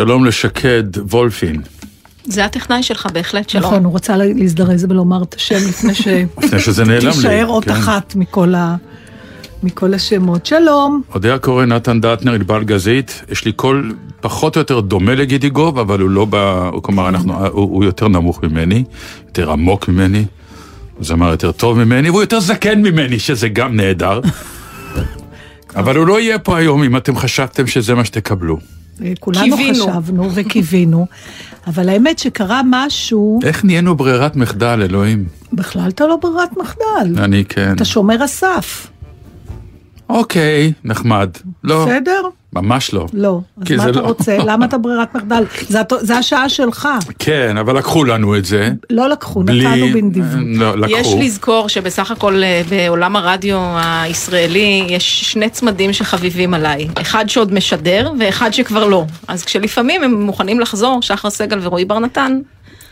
שלום לשקד וולפין, זה הטכנאי שלך בהחלט, שלום. נכון, הוא רצה להזדרז ולומר את השם לפני ש... לפני שזה נעלם לי. תישאר אות כן. אחת מכל ה- מכל השמות. שלום. אודה הקורן, נתן דטנר, ענבל גזית, יש לי קול פחות או יותר דומה לגידיגוב, אבל הוא לא ב... כלומר, אנחנו, הוא, הוא יותר נמוך ממני, יותר עמוק ממני, הוא זמר יותר טוב ממני, והוא יותר זקן ממני, שזה גם נהדר. אבל הוא לא יהיה פה היום אם אתם חשבתם שזה מה שתקבלו. כולנו קיווינו. חשבנו וקיווינו, אבל האמת שקרה משהו, איך נהיינו ברירת מחדל, אלוהים? בכלל אתה לא ברירת מחדל. אני כן. אתה שומר הסף, אוקיי, נחמד. לא, בסדר? ממש לא. לא. אז מה אתה לא. רוצה? למה אתה ברירת מחדל? זה זה השעה שלך. כן, אבל לקחו לנו את זה. לא לקחו, בלי... נתנו בנדיבות. לא, לקחו. יש לזכור שבסך הכל אה, בעולם הרדיו הישראלי יש שני צמדים שחביבים עליי. אחד שעוד משדר ואחד שכבר לא. אז כשלפעמים הם מוכנים לחזור, שחר סגל ורועי בר נתן,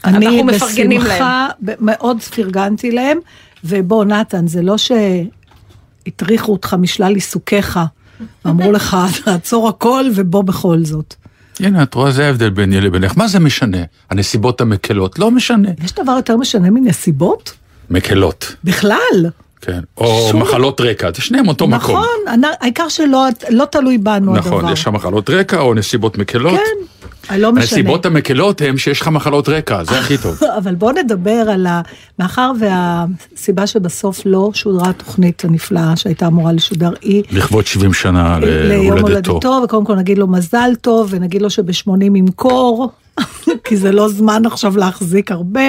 אני אנחנו מפרגנים להם. בשמחה ב- מאוד פרגנתי להם, ובוא נתן, זה לא שהטריחו אותך משלל עיסוקיך, אמרו לך, תעצור הכל ובוא בכל זאת. הנה, את רואה, זה ההבדל ביני לבינך. מה זה משנה? הנסיבות המקלות? לא משנה. יש דבר יותר משנה מנסיבות? מקלות, בכלל. כן. או שום- מחלות רקע, זה שניהם אותו מקום. נכון, העיקר שלא לא תלוי בנו הדבר. נכון, יש שם מחלות רקע או נסיבות מקלות. כן, לא משנה. הנסיבות המקלות הן שיש לך מחלות רקע, זה הכי טוב. אבל בוא נדבר על ה... מאחר והסיבה שבסוף לא שודרה התוכנית הנפלאה שהייתה אמורה לשודר היא לכבוד 70 שנה ליום להולדתו. הולדתו, וקודם כל נגיד לו מזל טוב, ונגיד לו שב-80 ימכור, כי זה לא זמן עכשיו להחזיק הרבה.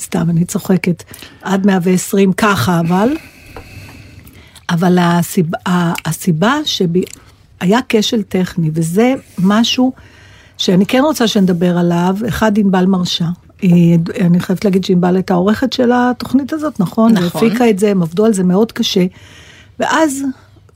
סתם, אני צוחקת. עד 120 ככה, אבל. אבל הסיבה, הסיבה שהיה כשל טכני, וזה משהו שאני כן רוצה שנדבר עליו, אחד ענבל מרשה. היא- אני חייבת להגיד שענבל הייתה עורכת של התוכנית הזאת, נכון? נכון. והפיקה את זה, הם עבדו על זה מאוד קשה. ואז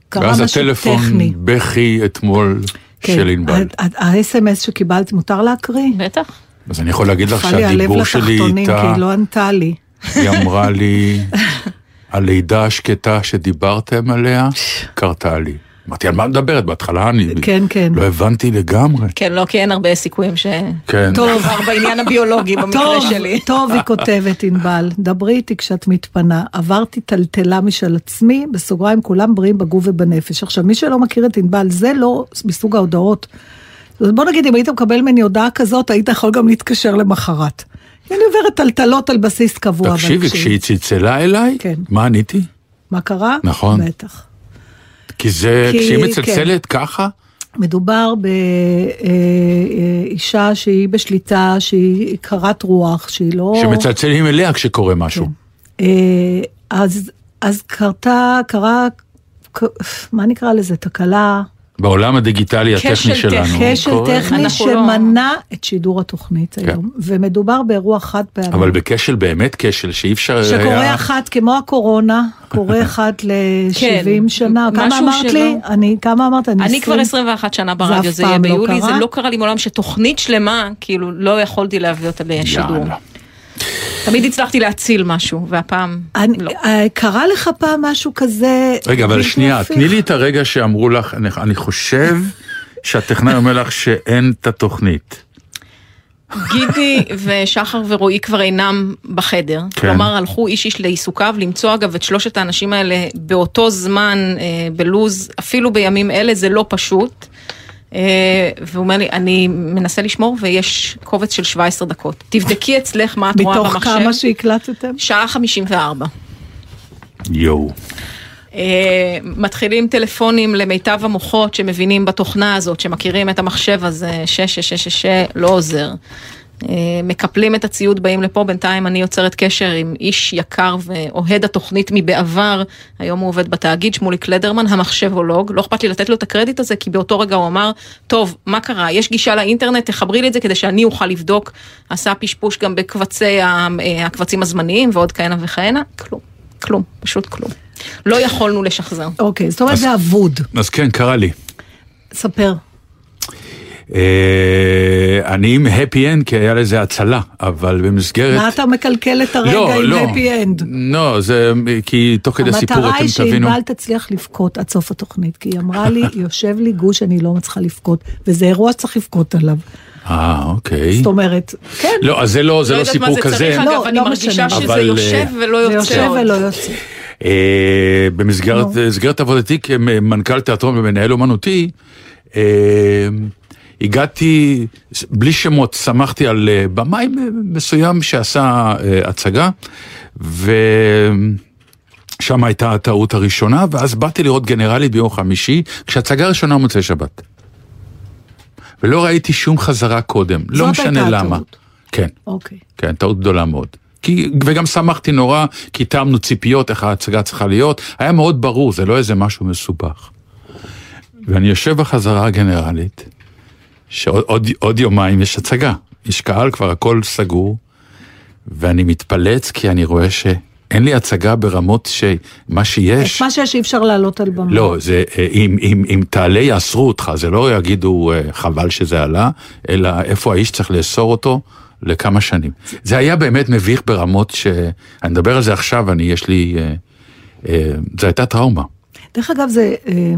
קרה ואז משהו הטלפון טכני. בכי אתמול כן, של ענבל. ה-SMS שקיבלתי, מותר להקריא? בטח. אז אני יכול להגיד לך נפל לי הלב שהדיבור שלי לתחתונים, איתה, כי היא לא ענתה לי. היא אמרה לי, הלידה השקטה שדיברתם עליה, קרתה לי. אמרתי, על מה את מדברת? בהתחלה אני כן, כן. לא הבנתי לגמרי. כן, לא, כי אין הרבה סיכויים ש... כן. טוב, כבר בעניין הביולוגי במקרה טוב, שלי. טוב, היא כותבת, ענבל, דברי איתי כשאת מתפנה. עברתי טלטלה משל עצמי, בסוגריים, כולם בריאים בגוף ובנפש. עכשיו, מי שלא מכיר את ענבל, זה לא מסוג ההודעות. אז בוא נגיד, אם היית מקבל ממני הודעה כזאת, היית יכול גם להתקשר למחרת. אני עוברת טלטלות על בסיס קבוע. תקשיבי, כשהיא צלצלה אליי, כן. מה עניתי? מה קרה? נכון. בטח. כי זה, כי- כשהיא מצלצלת ככה, מדובר באישה שהיא בשליטה, שהיא קרת רוח, שהיא לא... שמצלצלים אליה כשקורה משהו. אה, אז, אז קרתה, קרה, מה נקרא לזה? תקלה, בעולם הדיגיטלי הטכני כשל שלנו. טכני. כשל. טכני לא- שמנע את שידור התוכנית כן. היום. ומדובר באירוע חד פעמי. אבל בכשל, באמת כשל, שאי אפשר היה... שקורה אחת, כמו הקורונה, קורה אחת ל-70 כן, שנה. כמה אמרת שלא- לי? אני, כמה אמרת? אני כבר 20? 21 שנה ברדיו, זה יהיה פעם לא ביולי, זה קרה? לא קרה לי מעולם שתוכנית שלמה, כאילו, לא יכולתי להביא אותה לשידור. יאללה. תמיד הצלחתי להציל משהו, והפעם אני, לא. אה, קרה לך פעם משהו כזה? רגע, אבל שנייה? תני לי את הרגע שאמרו לך, אני, אני חושב שהטכנאי אומר לך שאין את התוכנית. גידי ושחר ורועי כבר אינם בחדר. כן. כלומר, הלכו איש איש לעיסוקיו, למצוא אגב את שלושת האנשים האלה באותו זמן, אה, בלוז, אפילו בימים אלה, זה לא פשוט. אה, והוא אומר לי, אני מנסה לשמור ויש קובץ של 17 דקות. תבדקי אצלך מה את רואה במחשב. מתוך כמה שהקלטתם? שעה 54. יואו. אה, מתחילים טלפונים למיטב המוחות שמבינים בתוכנה הזאת, שמכירים את המחשב הזה, שש, שש, שש, שש, לא עוזר. אה, מקפלים את הציוד, באים לפה, בינתיים אני יוצרת קשר עם איש יקר ואוהד התוכנית מבעבר, היום הוא עובד בתאגיד, שמוליק לדרמן, המחשבולוג, לא אכפת לי לתת לו את הקרדיט הזה, כי באותו רגע הוא אמר, טוב, מה קרה, יש גישה לאינטרנט, תחברי לי את זה כדי שאני אוכל לבדוק, עשה פשפוש גם בקבצי אה, הקבצים הזמניים ועוד כהנה וכהנה, כלום, כלום, פשוט כלום. לא יכולנו לשחזר. אוקיי, זאת אומרת אז- זה אבוד. אז כן, קרה לי. ספר. אה, אני עם happy end כי היה לזה הצלה, אבל במסגרת... מה אתה מקלקל את הרגע לא, עם לא. happy end? לא, זה כי תוך כדי סיפור המטרה אתם היא תבינו. שענבל תצליח לבכות עד סוף התוכנית, כי היא אמרה לי, יושב לי גוש, אני לא מצליחה לבכות, וזה אירוע שצריך לבכות עליו. אה, אוקיי. זאת אומרת, כן, לא, אז זה לא, זה לא לא יודעת מה סיפור זה כזה. צריך, לא, אגב, אני לא מרגישה משנה. שזה אבל, יושב ולא זה יוצא יושב עוד. ולא יוצא. אה, במסגרת עבודתי כמנכ"ל תיאטרון ומנהל אומנותי, אה, הגעתי, בלי שמות, שמחתי על אה, במאי מסוים שעשה אה, הצגה, ושם הייתה הטעות הראשונה, ואז באתי לראות גנרלית ביום חמישי, כשהצגה הראשונה מוצאי שבת. ולא ראיתי שום חזרה קודם, לא זאת משנה הייתה למה. הטעות. כן. אוקיי. כן, טעות גדולה מאוד. כי, וגם שמחתי נורא, כי תאמנו ציפיות איך ההצגה צריכה להיות. היה מאוד ברור, זה לא איזה משהו מסובך. ואני יושב בחזרה הגנרלית, שעוד עוד, עוד יומיים יש הצגה. יש קהל כבר, הכל סגור, ואני מתפלץ כי אני רואה שאין לי הצגה ברמות שמה שיש... את מה שיש אי אפשר לעלות על במה. לא, זה, אה, אם, אם, אם תעלה יאסרו אותך, זה לא יגידו אה, חבל שזה עלה, אלא איפה האיש צריך לאסור אותו לכמה שנים. זה היה באמת מביך ברמות ש... אני מדבר על זה עכשיו, אני, יש לי... אה, אה, זה הייתה טראומה. דרך אגב, זה, אה,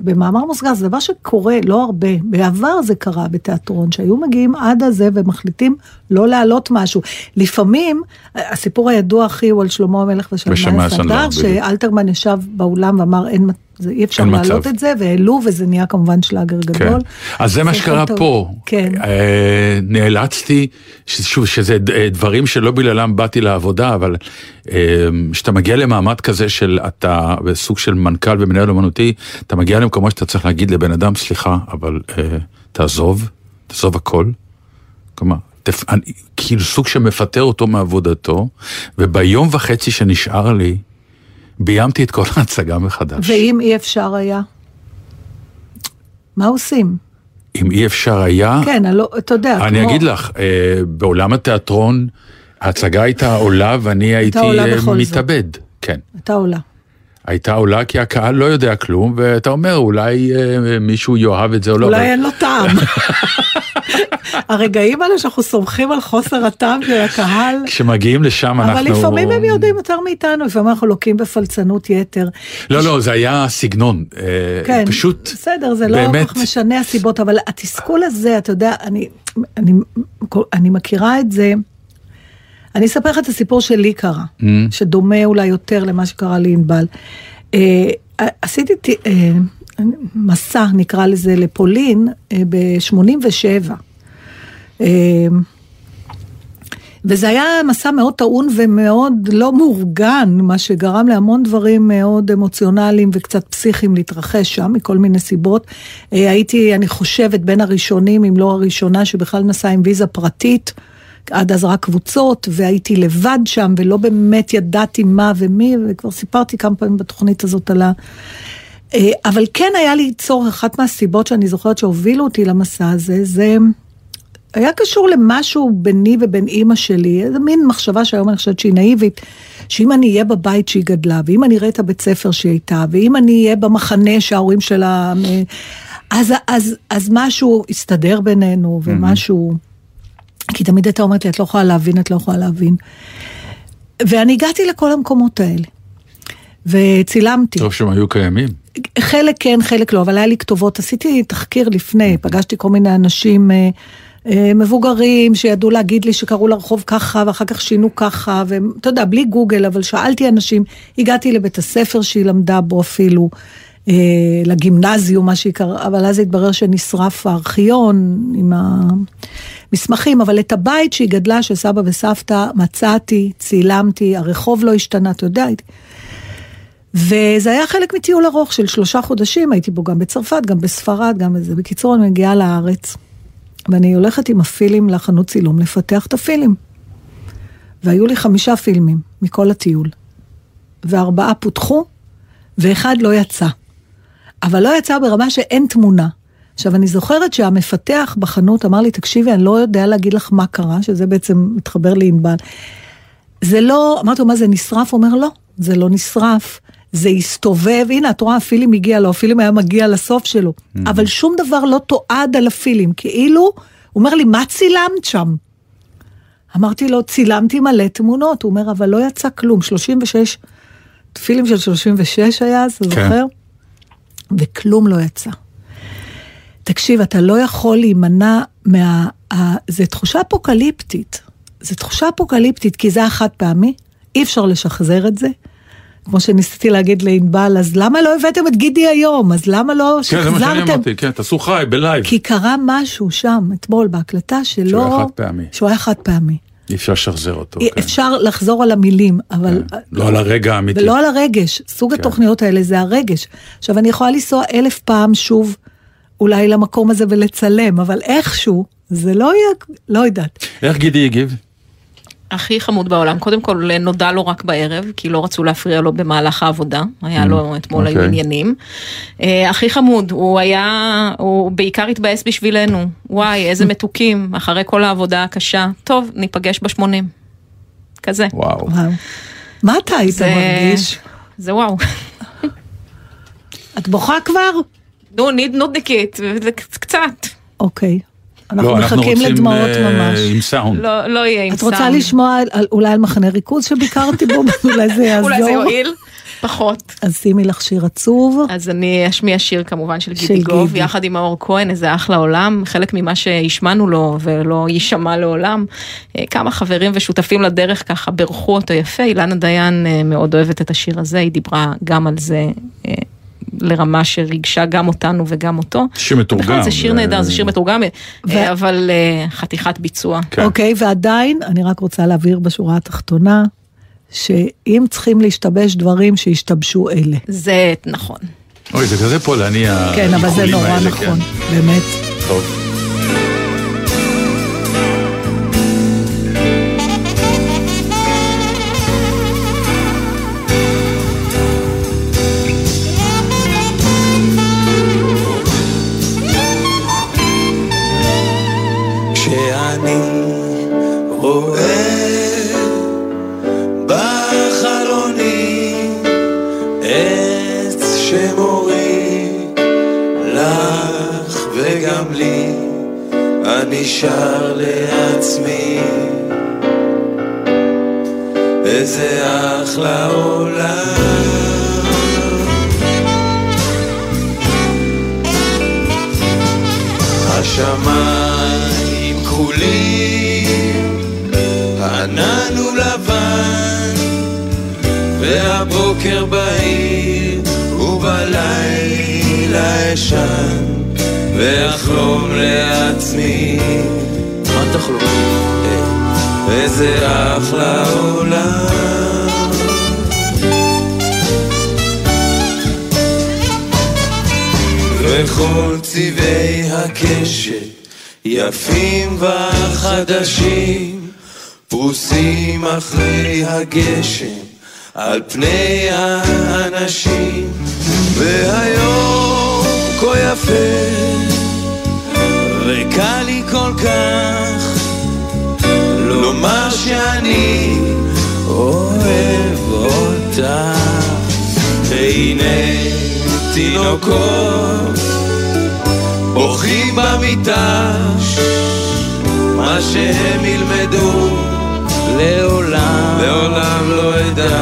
במאמר מוסגר, זה דבר שקורה לא הרבה. בעבר זה קרה בתיאטרון, שהיו מגיעים עד הזה ומחליטים לא להעלות משהו. לפעמים, הסיפור הידוע הכי הוא על שלמה המלך ושמאי הסנדלר, הסנדלר, בדיוק. שאלתרמן ישב באולם ואמר, אין, זה, אי אפשר להעלות מצב. את זה, והעלו, וזה נהיה כמובן שלאגר כן. גדול. אז זה מה שקרה פה. כן. אה, נאלצתי, שוב, שזה אה, דברים שלא בגללם באתי לעבודה, אבל כשאתה מגיע למעמד כזה של אתה בסוג של מנכ"ל ומנהל אומנותי, אתה מגיע למקומות שאתה צריך להגיד לבן אדם, סליחה, אבל אה, תעזוב, תעזוב הכל. כלומר, תפ... אני, כאילו סוג שמפטר אותו מעבודתו, וביום וחצי שנשאר לי, ביימתי את כל ההצגה מחדש. ואם אי אפשר היה? מה עושים? אם אי אפשר היה... כן, הלא, אתה יודע, אני כמו- אגיד לך, אה, בעולם התיאטרון, ההצגה הייתה עולה ואני הייתי עולה אה, זאת. מתאבד. כן. הייתה עולה. הייתה עולה כי הקהל לא יודע כלום, ואתה אומר, אולי אה, מישהו יאהב את זה או לא. אולי אבל- אין לו טעם. הרגעים האלה שאנחנו סומכים על חוסר הטעם של הקהל, כשמגיעים לשם אנחנו... אבל לפעמים הם יודעים יותר מאיתנו, לפעמים אנחנו לוקים בפלצנות יתר. לא, לא, זה היה סגנון. אה, כן, פשוט... בסדר, זה לא באמת- כל כך משנה הסיבות, אבל התסכול הזה, אתה יודע, אני, אני, אני מכירה את זה, אני אספר לך את הסיפור שלי קרה, Mm. שדומה אולי יותר למה שקרה לענבל. אה, עשיתי ט- אה, מסע, נקרא לזה, לפולין אה, ב-87. וזה היה מסע מאוד טעון ומאוד לא מאורגן, מה שגרם להמון דברים מאוד אמוציונליים וקצת פסיכיים להתרחש שם, מכל מיני סיבות. אה, הייתי, אני חושבת, בין הראשונים, אם לא הראשונה, שבכלל נסעה עם ויזה פרטית. עד אז רק קבוצות, והייתי לבד שם, ולא באמת ידעתי מה ומי, וכבר סיפרתי כמה פעמים בתוכנית הזאת על ה... אה, אבל כן היה לי צורך, אחת מהסיבות שאני זוכרת שהובילו אותי למסע הזה, זה היה קשור למשהו ביני ובין אימא שלי, איזה מין מחשבה שהיום אני חושבת שהיא נאיבית, שאם אני אהיה בבית שהיא גדלה, ואם אני אראה את הבית ספר שהיא הייתה, ואם אני אהיה במחנה שההורים שלה... אה, אז, אז, אז משהו יסתדר בינינו, ומשהו... כי תמיד הייתה אומרת לי, את לא יכולה להבין, את לא יכולה להבין. ואני הגעתי לכל המקומות האלה. וצילמתי. טוב שהם היו קיימים. חלק כן, חלק לא, אבל היה לי כתובות. עשיתי תחקיר לפני, פגשתי כל מיני אנשים אה, אה, מבוגרים שידעו להגיד לי שקראו לרחוב ככה, ואחר כך שינו ככה, ואתה יודע, בלי גוגל, אבל שאלתי אנשים, הגעתי לבית הספר שהיא למדה בו אפילו. אה, לגימנזיום, מה שהיא קראה, אבל אז התברר שנשרף הארכיון עם המסמכים, אבל את הבית שהיא גדלה, של סבא וסבתא, מצאתי, צילמתי, הרחוב לא השתנה, אתה יודע. וזה היה חלק מטיול ארוך של שלושה חודשים, הייתי בו גם בצרפת, גם בספרד, גם בזה. בקיצור, אני מגיעה לארץ, ואני הולכת עם הפילים לחנות צילום לפתח את הפילים. והיו לי חמישה פילמים מכל הטיול. וארבעה פותחו, ואחד לא יצא. אבל לא יצא ברמה שאין תמונה. עכשיו, אני זוכרת שהמפתח בחנות אמר לי, תקשיבי, אני לא יודע להגיד לך מה קרה, שזה בעצם מתחבר לענבל. זה לא, אמרתי לו, מה זה נשרף? הוא אומר, לא, זה לא נשרף. זה הסתובב, הנה, את רואה, הפילים הגיע לו, הפילים היה מגיע לסוף שלו. אבל שום דבר לא תועד על הפילים, כאילו, הוא אומר לי, מה צילמת שם? אמרתי לו, צילמתי מלא תמונות. הוא אומר, אבל לא יצא כלום, 36, פילים של 36 היה אתה כן. זוכר? וכלום לא יצא. תקשיב, אתה לא יכול להימנע מה... ה... זה תחושה אפוקליפטית. זו תחושה אפוקליפטית, כי זה החד פעמי, אי אפשר לשחזר את זה. כמו שניסיתי להגיד לענבל, אז למה לא הבאתם את גידי היום? אז למה לא כן, זה מה שאני שחזרתם? אמרתי, כן, תעשו חי, בלייב. כי קרה משהו שם, אתמול, בהקלטה, שלא... שהוא היה חד פעמי. שהוא היה חד פעמי. אי אפשר לשחזר אותו. אי- כן. אפשר לחזור על המילים, אבל... כן. לא על הרגע האמיתי. ולא על הרגש. סוג כן. התוכניות האלה זה הרגש. עכשיו, אני יכולה לנסוע אלף פעם שוב, אולי למקום הזה ולצלם, אבל איכשהו, זה לא יהיה... לא יודעת. איך גידי הגיב? הכי חמוד בעולם. קודם כל נודע לו רק בערב, כי לא רצו להפריע לו במהלך העבודה. היה לו, אתמול היו אוקיי. עניינים. אה, הכי חמוד, הוא היה, הוא בעיקר התבאס בשבילנו. וואי, איזה מתוקים, אחרי כל העבודה הקשה. טוב, ניפגש בשמונים. כזה. וואו. וואו. מה אתה היית זה- מרגיש? זה וואו. את בוכה כבר? נו, ניד נודניקית, קצת. אוקיי. אנחנו לא, מחכים רוצים, לדמעות אה, ממש. עם סאונד. לא, לא יהיה עם את רוצה סאונד. לשמוע על- על- אולי על מחנה ריכוז שביקרתי בו? אולי זה יעזור? אולי זה יועיל? פחות. אז שימי לך שיר עצוב. אז אני אשמיע שיר כמובן של של גידי גוב. יחד עם מאור כהן, איזה אחלה עולם, חלק ממה שהשמענו לו ולא יישמע לעולם. אה, כמה חברים ושותפים לדרך ככה בירכו אותו יפה, אילנה דיין אה, מאוד אוהבת את השיר הזה, היא דיברה גם על זה. אה, לרמה שריגשה גם אותנו וגם אותו. שיר מתורגם, בכלל זה שיר ו- נהדר, זה שיר מתורגם, אה, ו- אבל אה, חתיכת ביצוע. כן. אוקיי, ועדיין, אני רק רוצה להבהיר בשורה התחתונה, שאם צריכים להשתבש דברים, שישתבשו אלה. זה נכון. אוי, זה כזה פולני, כן, אבל זה נורא האלה, נכון, כן. באמת. טוב. אחלה עולם השמיים כחולים, הענן הוא לבן, והבוקר בהיר, ובלילה אשן, ואחלום לעצמי. מה תחלום? איזה אחלה עולם. וכל צבעי הקשת יפים וחדשים פרוסים אחרי הגשם על פני האנשים. והיום כה יפה וקל לי כל כך לומר שאני אוהב אותך. והנה תינוקות בוכים במיטה מה שהם ילמדו לעולם. לעולם לא אדע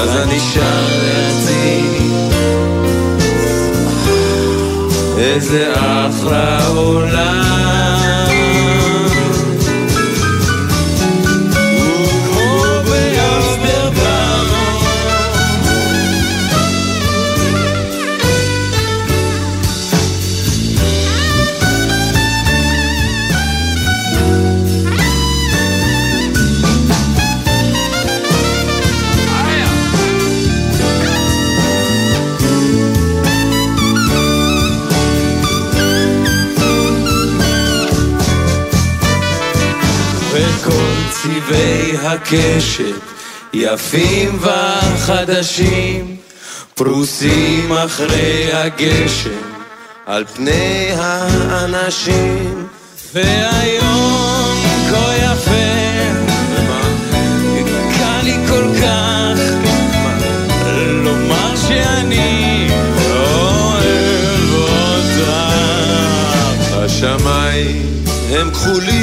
אז אני שר לעצמי איזה אחלה עולם הקשת, יפים וחדשים, פרוסים אחרי הגשם, על פני האנשים. והיום כה יפה, קל לי כל כך לומר שאני אוהב אותך. השמיים הם כחולים,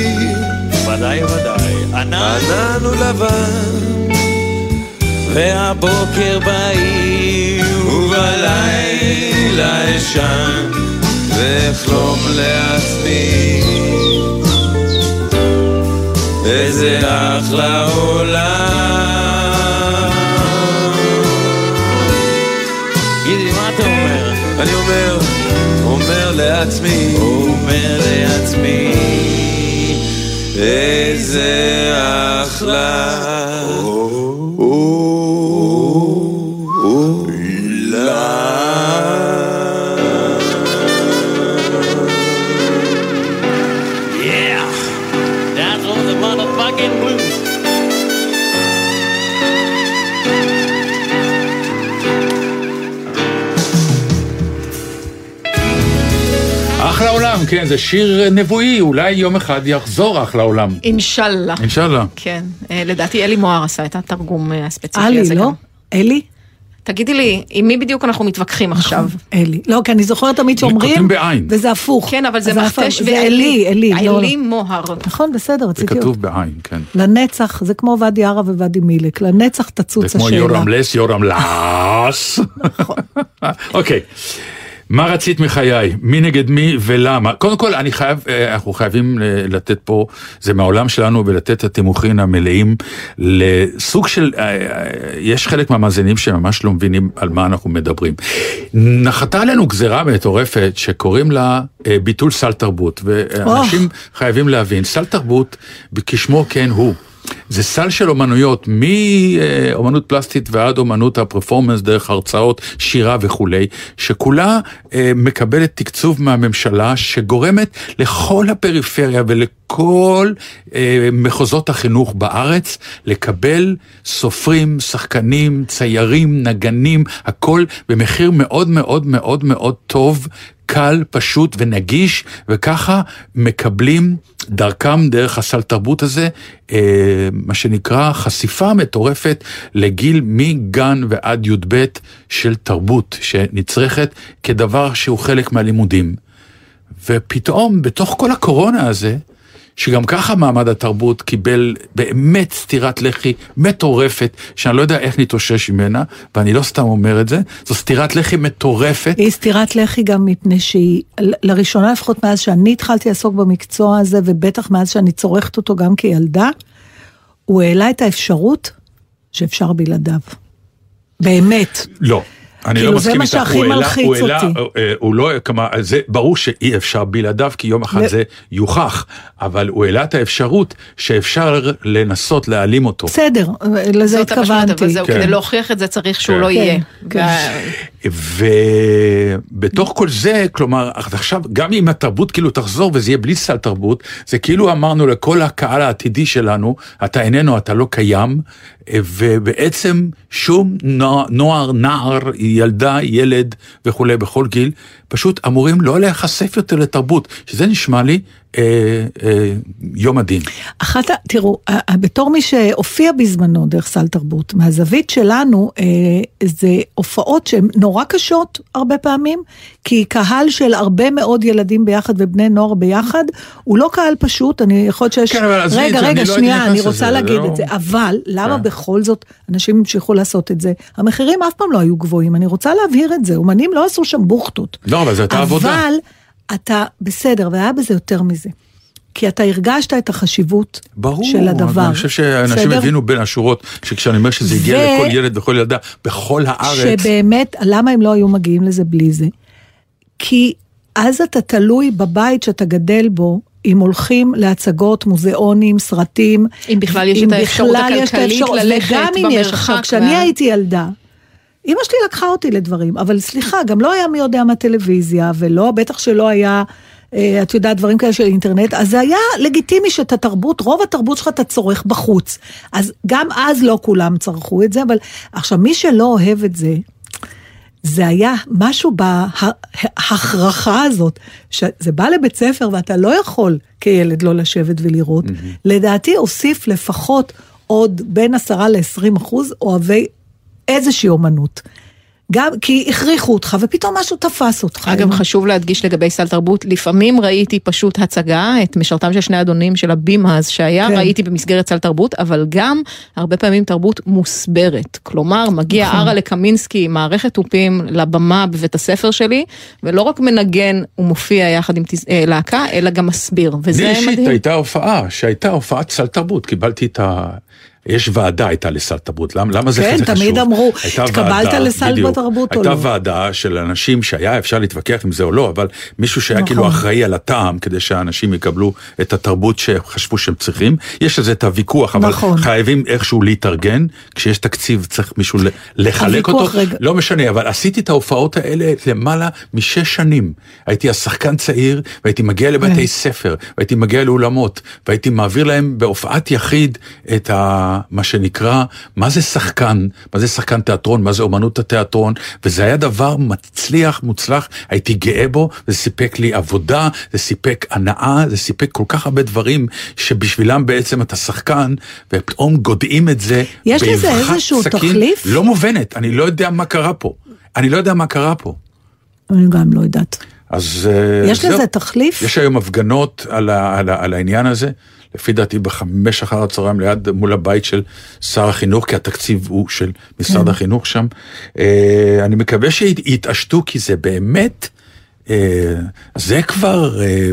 ענן הוא לבן, והבוקר בעיר ובלילה אשן, ואחלום לעצמי. איזה אחלה עולם. גידי, מה אתה אומר? אני אומר, אומר לעצמי, אומר לעצמי, איזה אחלה כן, זה שיר נבואי, אולי יום אחד יחזור אחלה עולם. אינשאללה. אינשאללה. כן, אה, לדעתי אלי מוהר עשה את התרגום אה, הספציפי אלי, הזה לא? גם. אלי? תגידי לי, עם מי בדיוק אנחנו מתווכחים עכשיו? אלי. לא, כי אני זוכרת תמיד שאומרים, כותבים בעין. וזה הפוך. כן, אבל זה. מכתש זה ואלי. אלי, אלי. לא, אלי לא. מוהר. נכון, בסדר, זה רציתי... כתוב בעין, כן. לנצח, זה כמו ואדי ערה וואדי מילק, לנצח זה תצוץ כמו השאלה. יורם לס, יורם לס. אוקיי. מה רצית מחיי? מי נגד מי ולמה? קודם כל, אני חייב, אה, אנחנו חייבים אה, לתת פה, זה מהעולם שלנו, ולתת את התימוכין המלאים לסוג של, אה, יש חלק מהמאזינים שממש לא מבינים על מה אנחנו מדברים. נחתה עלינו גזירה מטורפת שקוראים לה ביטול סל תרבות, ואנשים חייבים להבין, סל תרבות, כשמו כן הוא. זה סל של אומנויות, מאומנות פלסטית ועד אומנות הפרפורמנס, דרך הרצאות, שירה וכולי, שכולה אה, מקבלת תקצוב מהממשלה, שגורמת לכל הפריפריה ולכל אה, מחוזות החינוך בארץ לקבל סופרים, שחקנים, ציירים, נגנים, הכל במחיר מאוד מאוד מאוד מאוד טוב. קל, פשוט ונגיש, וככה מקבלים דרכם, דרך הסל תרבות הזה, אה, מה שנקרא חשיפה מטורפת לגיל מגן ועד י"ב של תרבות שנצרכת כדבר שהוא חלק מהלימודים. ופתאום, בתוך כל הקורונה הזה, שגם ככה מעמד התרבות קיבל באמת סטירת לחי מטורפת, שאני לא יודע איך נתאושש ממנה, ואני לא סתם אומר את זה, זו סטירת לחי מטורפת. היא סטירת לחי גם מפני שהיא, לראשונה לפחות מאז שאני התחלתי לעסוק במקצוע הזה, ובטח מאז שאני צורכת אותו גם כילדה, הוא העלה את האפשרות שאפשר בלעדיו. באמת. לא. אני כאילו, לא מסכים איתך, הוא העלה- הוא העלה- אותי. אה, הוא לא, כמה, זה ברור שאי אפשר בלעדיו, כי יום אחד ו- זה יוכח, אבל הוא העלה את האפשרות שאפשר לנסות להעלים אותו. בסדר, לזה זאת המשמעות, התכוונתי. אבל זהו, כן. כדי להוכיח את זה צריך שהוא כן. לא יהיה. כן. וה- ובתוך כל זה, כלומר, עכשיו, גם אם התרבות כאילו תחזור וזה יהיה בלי סל תרבות, זה כאילו אמרנו לכל הקהל העתידי שלנו, אתה איננו, אתה לא קיים, ובעצם שום נוער נער, ילדה, ילד וכולי, בכל גיל, פשוט אמורים לא להיחשף יותר לתרבות, שזה נשמע לי אה, אה, יום הדין. אחת, תראו, בתור מי שהופיע בזמנו דרך סל תרבות, מהזווית שלנו, אה, זה הופעות שהן נורא קשות הרבה פעמים, כי קהל של הרבה מאוד ילדים ביחד ובני נוער ביחד, הוא לא קהל פשוט, אני יכול להיות שיש... כן, אבל עזבי את רגע, זה, רגע, אני לא שנייה, אני רוצה לזה, להגיד זה את זה, לא- אבל למה כן. בכל זאת אנשים המשיכו לעשות את זה? המחירים אף פעם לא היו גבוהים, אני רוצה להבהיר את זה, אומנים לא עשו שם בוכטות. לא, אבל זו הייתה עבודה. אבל אתה בסדר, והיה בזה יותר מזה. כי אתה הרגשת את החשיבות ברור, של הדבר. אבל אני חושב שאנשים בסדר? הבינו בין השורות, שכשאני אומר שזה הגיע ו- לכל ילד וכל ילדה בכל הארץ, שבאמת, למה הם לא היו מגיעים לזה בלי זה? כי אז אתה תלוי בבית שאתה גדל בו. אם הולכים להצגות, מוזיאונים, סרטים. אם בכלל יש אם את האפשרות הכלכלית ללכת וגם אם יש במרחק עכשיו, כשאני הייתי ילדה, אמא שלי לקחה אותי לדברים, אבל סליחה, גם לא היה מי יודע מה טלוויזיה, ולא, בטח שלא היה אה, את יודעת, דברים כאלה של אינטרנט, אז זה היה לגיטימי שאת התרבות, רוב התרבות שלך אתה צורך בחוץ. אז גם אז לא כולם צרכו את זה, אבל עכשיו, מי שלא אוהב את זה, זה היה משהו בהכרחה הזאת, שזה בא לבית ספר ואתה לא יכול כילד לא לשבת ולראות, לדעתי הוסיף לפחות עוד בין עשרה ל-20 אחוז אוהבי איזושהי אומנות. גם כי הכריחו אותך, ופתאום משהו תפס אותך. אגב, חשוב להדגיש לגבי סל תרבות, לפעמים ראיתי פשוט הצגה, את משרתם של שני אדונים של הבימה שהיה, כן. ראיתי במסגרת סל תרבות, אבל גם הרבה פעמים תרבות מוסברת. כלומר, מגיע נכון. ארה לקמינסקי עם מערכת תופים לבמה בבית הספר שלי, ולא רק מנגן ומופיע יחד עם תז- אה, להקה, אלא גם מסביר, וזה לי אישית מדהים. הייתה הופעה, שהייתה הופעת סל תרבות, קיבלתי את ה... יש ועדה הייתה לסל תרבות, למה, למה זה כן, כזה חשוב? תמיד אמרו, הייתה התקבלת לסל בדיוק. בתרבות או הייתה לא? ועדה של אנשים שהיה אפשר להתווכח עם זה או לא, אבל מישהו שהיה נכון. כאילו אחראי על הטעם, כדי שהאנשים יקבלו את התרבות שחשבו שהם צריכים. יש לזה את הוויכוח, אבל נכון. חייבים איכשהו להתארגן, כשיש תקציב צריך מישהו לחלק הוויכוח, אותו. רגע. לא משנה, אבל עשיתי את ההופעות האלה למעלה משש שנים. הייתי השחקן צעיר, והייתי מגיע כן. לבתי ספר, והייתי מגיע לאולמות, והייתי מעביר להם בהופעת יחיד את ה, מה שנקרא, מה זה שחקן, מה זה שחקן תיאטרון, מה זה אומנות התיאטרון, וזה היה דבר מצליח, מוצלח, הייתי גאה בו, זה סיפק לי עבודה, זה סיפק הנאה, זה סיפק כל כך הרבה דברים, שבשבילם בעצם אתה שחקן, ופתאום גודעים את זה יש לזה איזשהו סכין תחליף? לא מובנת, אני לא יודע מה קרה פה. אני לא יודע מה קרה פה. אני גם לא יודעת. אז אה, יש זהו. לזה תחליף? יש היום הפגנות על, ה, על, ה, על העניין הזה, לפי דעתי בחמש אחר הצהריים ליד, מול הבית של שר החינוך, כי התקציב הוא של משרד כן. החינוך שם. אה, אני מקווה שיתעשתו, כי זה באמת, אה, זה כבר... אה,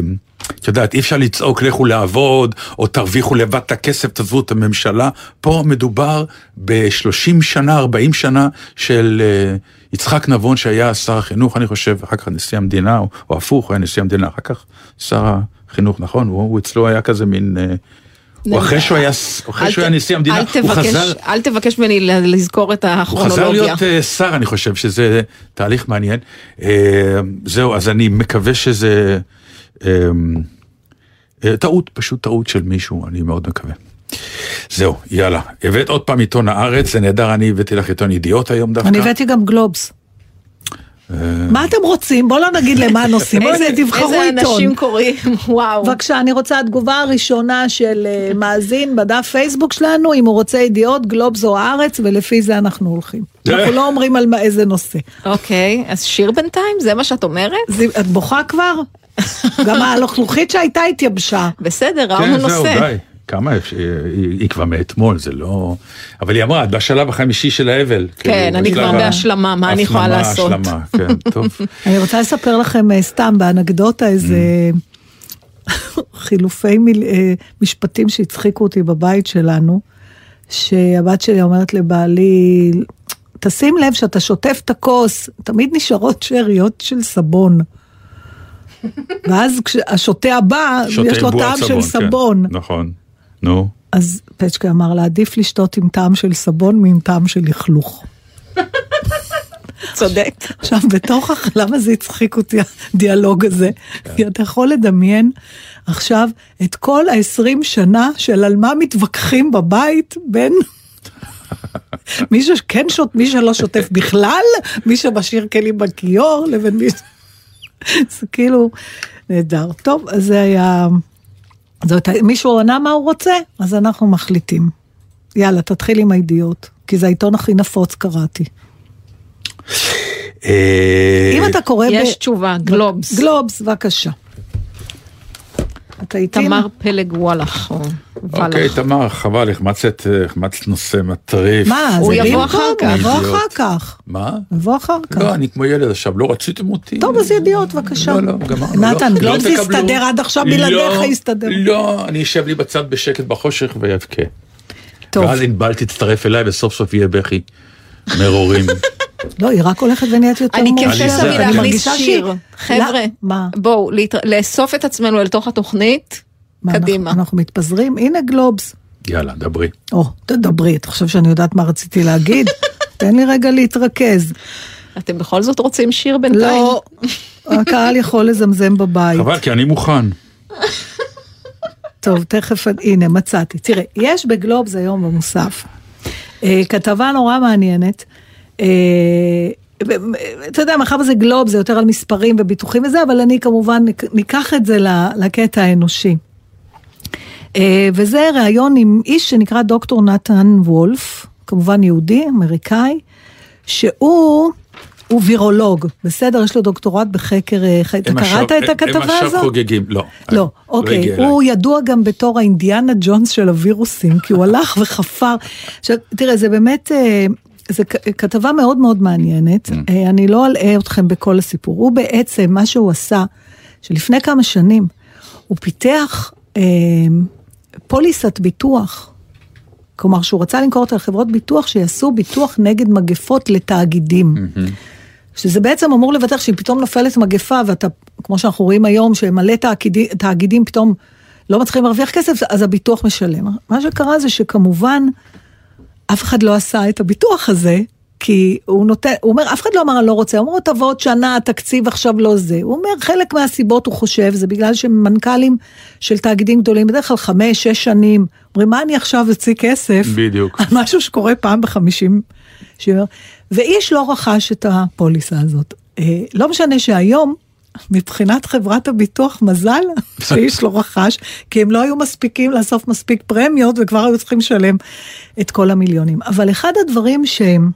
את יודעת, אי אפשר לצעוק לכו לעבוד, או תרוויחו לבד את הכסף, תעזבו את הממשלה. פה מדובר ב-30 שנה, 40 שנה של אה, יצחק נבון שהיה שר החינוך, אני חושב, אחר כך נשיא המדינה, או, או הפוך, היה נשיא המדינה, אחר כך שר החינוך, נכון? הוא, הוא אצלו היה כזה מין... אה, הוא אחרי שהוא היה, אחרי שהוא ת- היה נשיא המדינה, אל הוא חזר... אל תבקש ממני ל- לזכור את הוא חזר הכרונולוגיה. להיות אה, שר, אני חושב שזה תהליך מעניין. אה, זהו, אז אני מקווה שזה אה, טעות, פשוט טעות של מישהו, אני מאוד מקווה. זהו, יאללה. הבאת עוד פעם עיתון הארץ, זה נהדר, אני הבאתי לך עיתון ידיעות היום דווקא. אני הבאתי גם גלובס. מה אתם רוצים? בואו לא נגיד למה הנושאים, בואו איזה- תבחרו איזה עיתון. אנשים קוראים, וואו. בבקשה, אני רוצה התגובה הראשונה של אה, מאזין בדף פייסבוק שלנו, אם הוא רוצה ידיעות, גלובס או הארץ, ולפי זה אנחנו הולכים. אנחנו לא אומרים על מה- איזה נושא. אוקיי, אז שיר בינתיים? זה מה שאת אומרת? את בוכה כבר? גם הלוחלוחית שהייתה התייבשה. בסדר, ראו כן, זהו, נושא. די. כמה אפשר, היא, היא כבר מאתמול, זה לא... אבל היא אמרה, את בשלב החמישי של האבל. כן, כאילו, אני כבר בהשלמה, מה אני יכולה לעשות? השלמה, כן, טוב. אני רוצה לספר לכם אה, סתם באנקדוטה איזה חילופי מיל- אה, משפטים שהצחיקו אותי בבית שלנו, שהבת שלי אומרת לבעלי, תשים לב שאתה שוטף את הכוס, תמיד נשארות שאריות של סבון. ואז כשהשותה הבא, יש לו טעם של כן. סבון. נכון, נו. אז פצ'קה אמר לה, עדיף לשתות עם טעם של סבון מעם טעם של לכלוך. צודק. עכשיו, בתוך, הח- למה זה הצחיק אותי הדיאלוג הזה? כי אתה יכול לדמיין עכשיו את כל ה-20 שנה של על מה מתווכחים בבית בין מי שכן שוט, מי שלא שוטף בכלל, מי שמשאיר כלים בכיור, לבין מי ש... זה כאילו נהדר. טוב, אז זה היה... זאת, מישהו ענה מה הוא רוצה, אז אנחנו מחליטים. יאללה, תתחיל עם הידיעות, כי זה העיתון הכי נפוץ קראתי. אה, אם אתה קורא. יש תשובה, גלובס. גלובס, בבקשה. אתה איתי? תמר פלג וואלך, או אוקיי. תמר, חבל, החמצת נושא מטריף. מה, הוא זה יבוא אחר כך. יבוא. אחר כך. מה? יבוא אחר כך. לא, אני כמו ילד עכשיו, לא רציתם אותי. טוב, אז ידיעות, בבקשה. לא, לא, גמרנו. נתן, לא, גלובס לא תקבלו. הסתדר עד עכשיו, בלעדיך לא, הסתדר. לא, אני אשב לי בצד בשקט בחושך ואבכה. טוב, ואז ענבל תצטרף אליי וסוף סוף יהיה בכי מרורים. לא, היא רק הולכת ונהיית יותר אני. כפסע אני מלהכניס מרגישה שהיא- שיר. חבר'ה, מה? בואו, לאסוף את עצמנו אל תוך התוכנית. קדימה. אנחנו מתפזרים? הנה גלובס. יאללה, דברי. או, תדברי, אתה חושב שאני יודעת מה רציתי להגיד? תן לי רגע להתרכז. אתם בכל זאת רוצים שיר בינתיים? לא, הקהל יכול לזמזם בבית. חבל, כי אני מוכן. טוב, תכף, הנה, מצאתי. תראה, יש בגלובס היום במוסף אה, כתבה נורא מעניינת. אה, אתה יודע, מאחר וזה גלוב, זה יותר על מספרים וביטוחים וזה, אבל אני כמובן ניקח את זה לקטע האנושי. אה, וזה ראיון עם איש שנקרא דוקטור נתן וולף, כמובן יהודי, אמריקאי, שהוא... הוא וירולוג, בסדר? יש לו דוקטורט בחקר... אה, אתה קראת את הכתבה הם עכשיו הזאת? חוגגים, לא. לא, אוקיי, הגיע אליי. הוא ידוע גם בתור האינדיאנה ג'ונס של הווירוסים, כי הוא הלך וחפר. עכשיו, תראה, זה באמת, זו כתבה מאוד מאוד מעניינת, Mm. אה, אני לא אלאה אתכם בכל הסיפור. הוא בעצם, מה שהוא עשה, שלפני כמה שנים, הוא פיתח אה, פוליסת ביטוח. כלומר, שהוא רצה למכור אותה לחברות ביטוח שיעשו ביטוח נגד מגפות לתאגידים. שזה בעצם אמור לבטח שאם פתאום נופלת מגפה ואתה, כמו שאנחנו רואים היום, שמלא תאגידים, תאגידים פתאום לא מצליחים להרוויח כסף, אז הביטוח משלם. מה שקרה זה שכמובן, אף אחד לא עשה את הביטוח הזה, כי הוא נותן, הוא אומר, אף אחד לא אמר אני לא רוצה, אומר, תבוא עוד שנה, התקציב עכשיו לא זה. הוא אומר, חלק מהסיבות הוא חושב, זה בגלל שמנכ"לים של תאגידים גדולים, בדרך כלל חמש, שש שנים, אומרים, מה אני עכשיו אוציא כסף? בדיוק. על משהו שקורה פעם בחמישים, שאומר, ואיש לא רכש את הפוליסה הזאת. אה, לא משנה שהיום, מבחינת חברת הביטוח, מזל שאיש לא רכש, כי הם לא היו מספיקים לאסוף מספיק פרמיות וכבר היו צריכים לשלם את כל המיליונים. אבל אחד הדברים שהם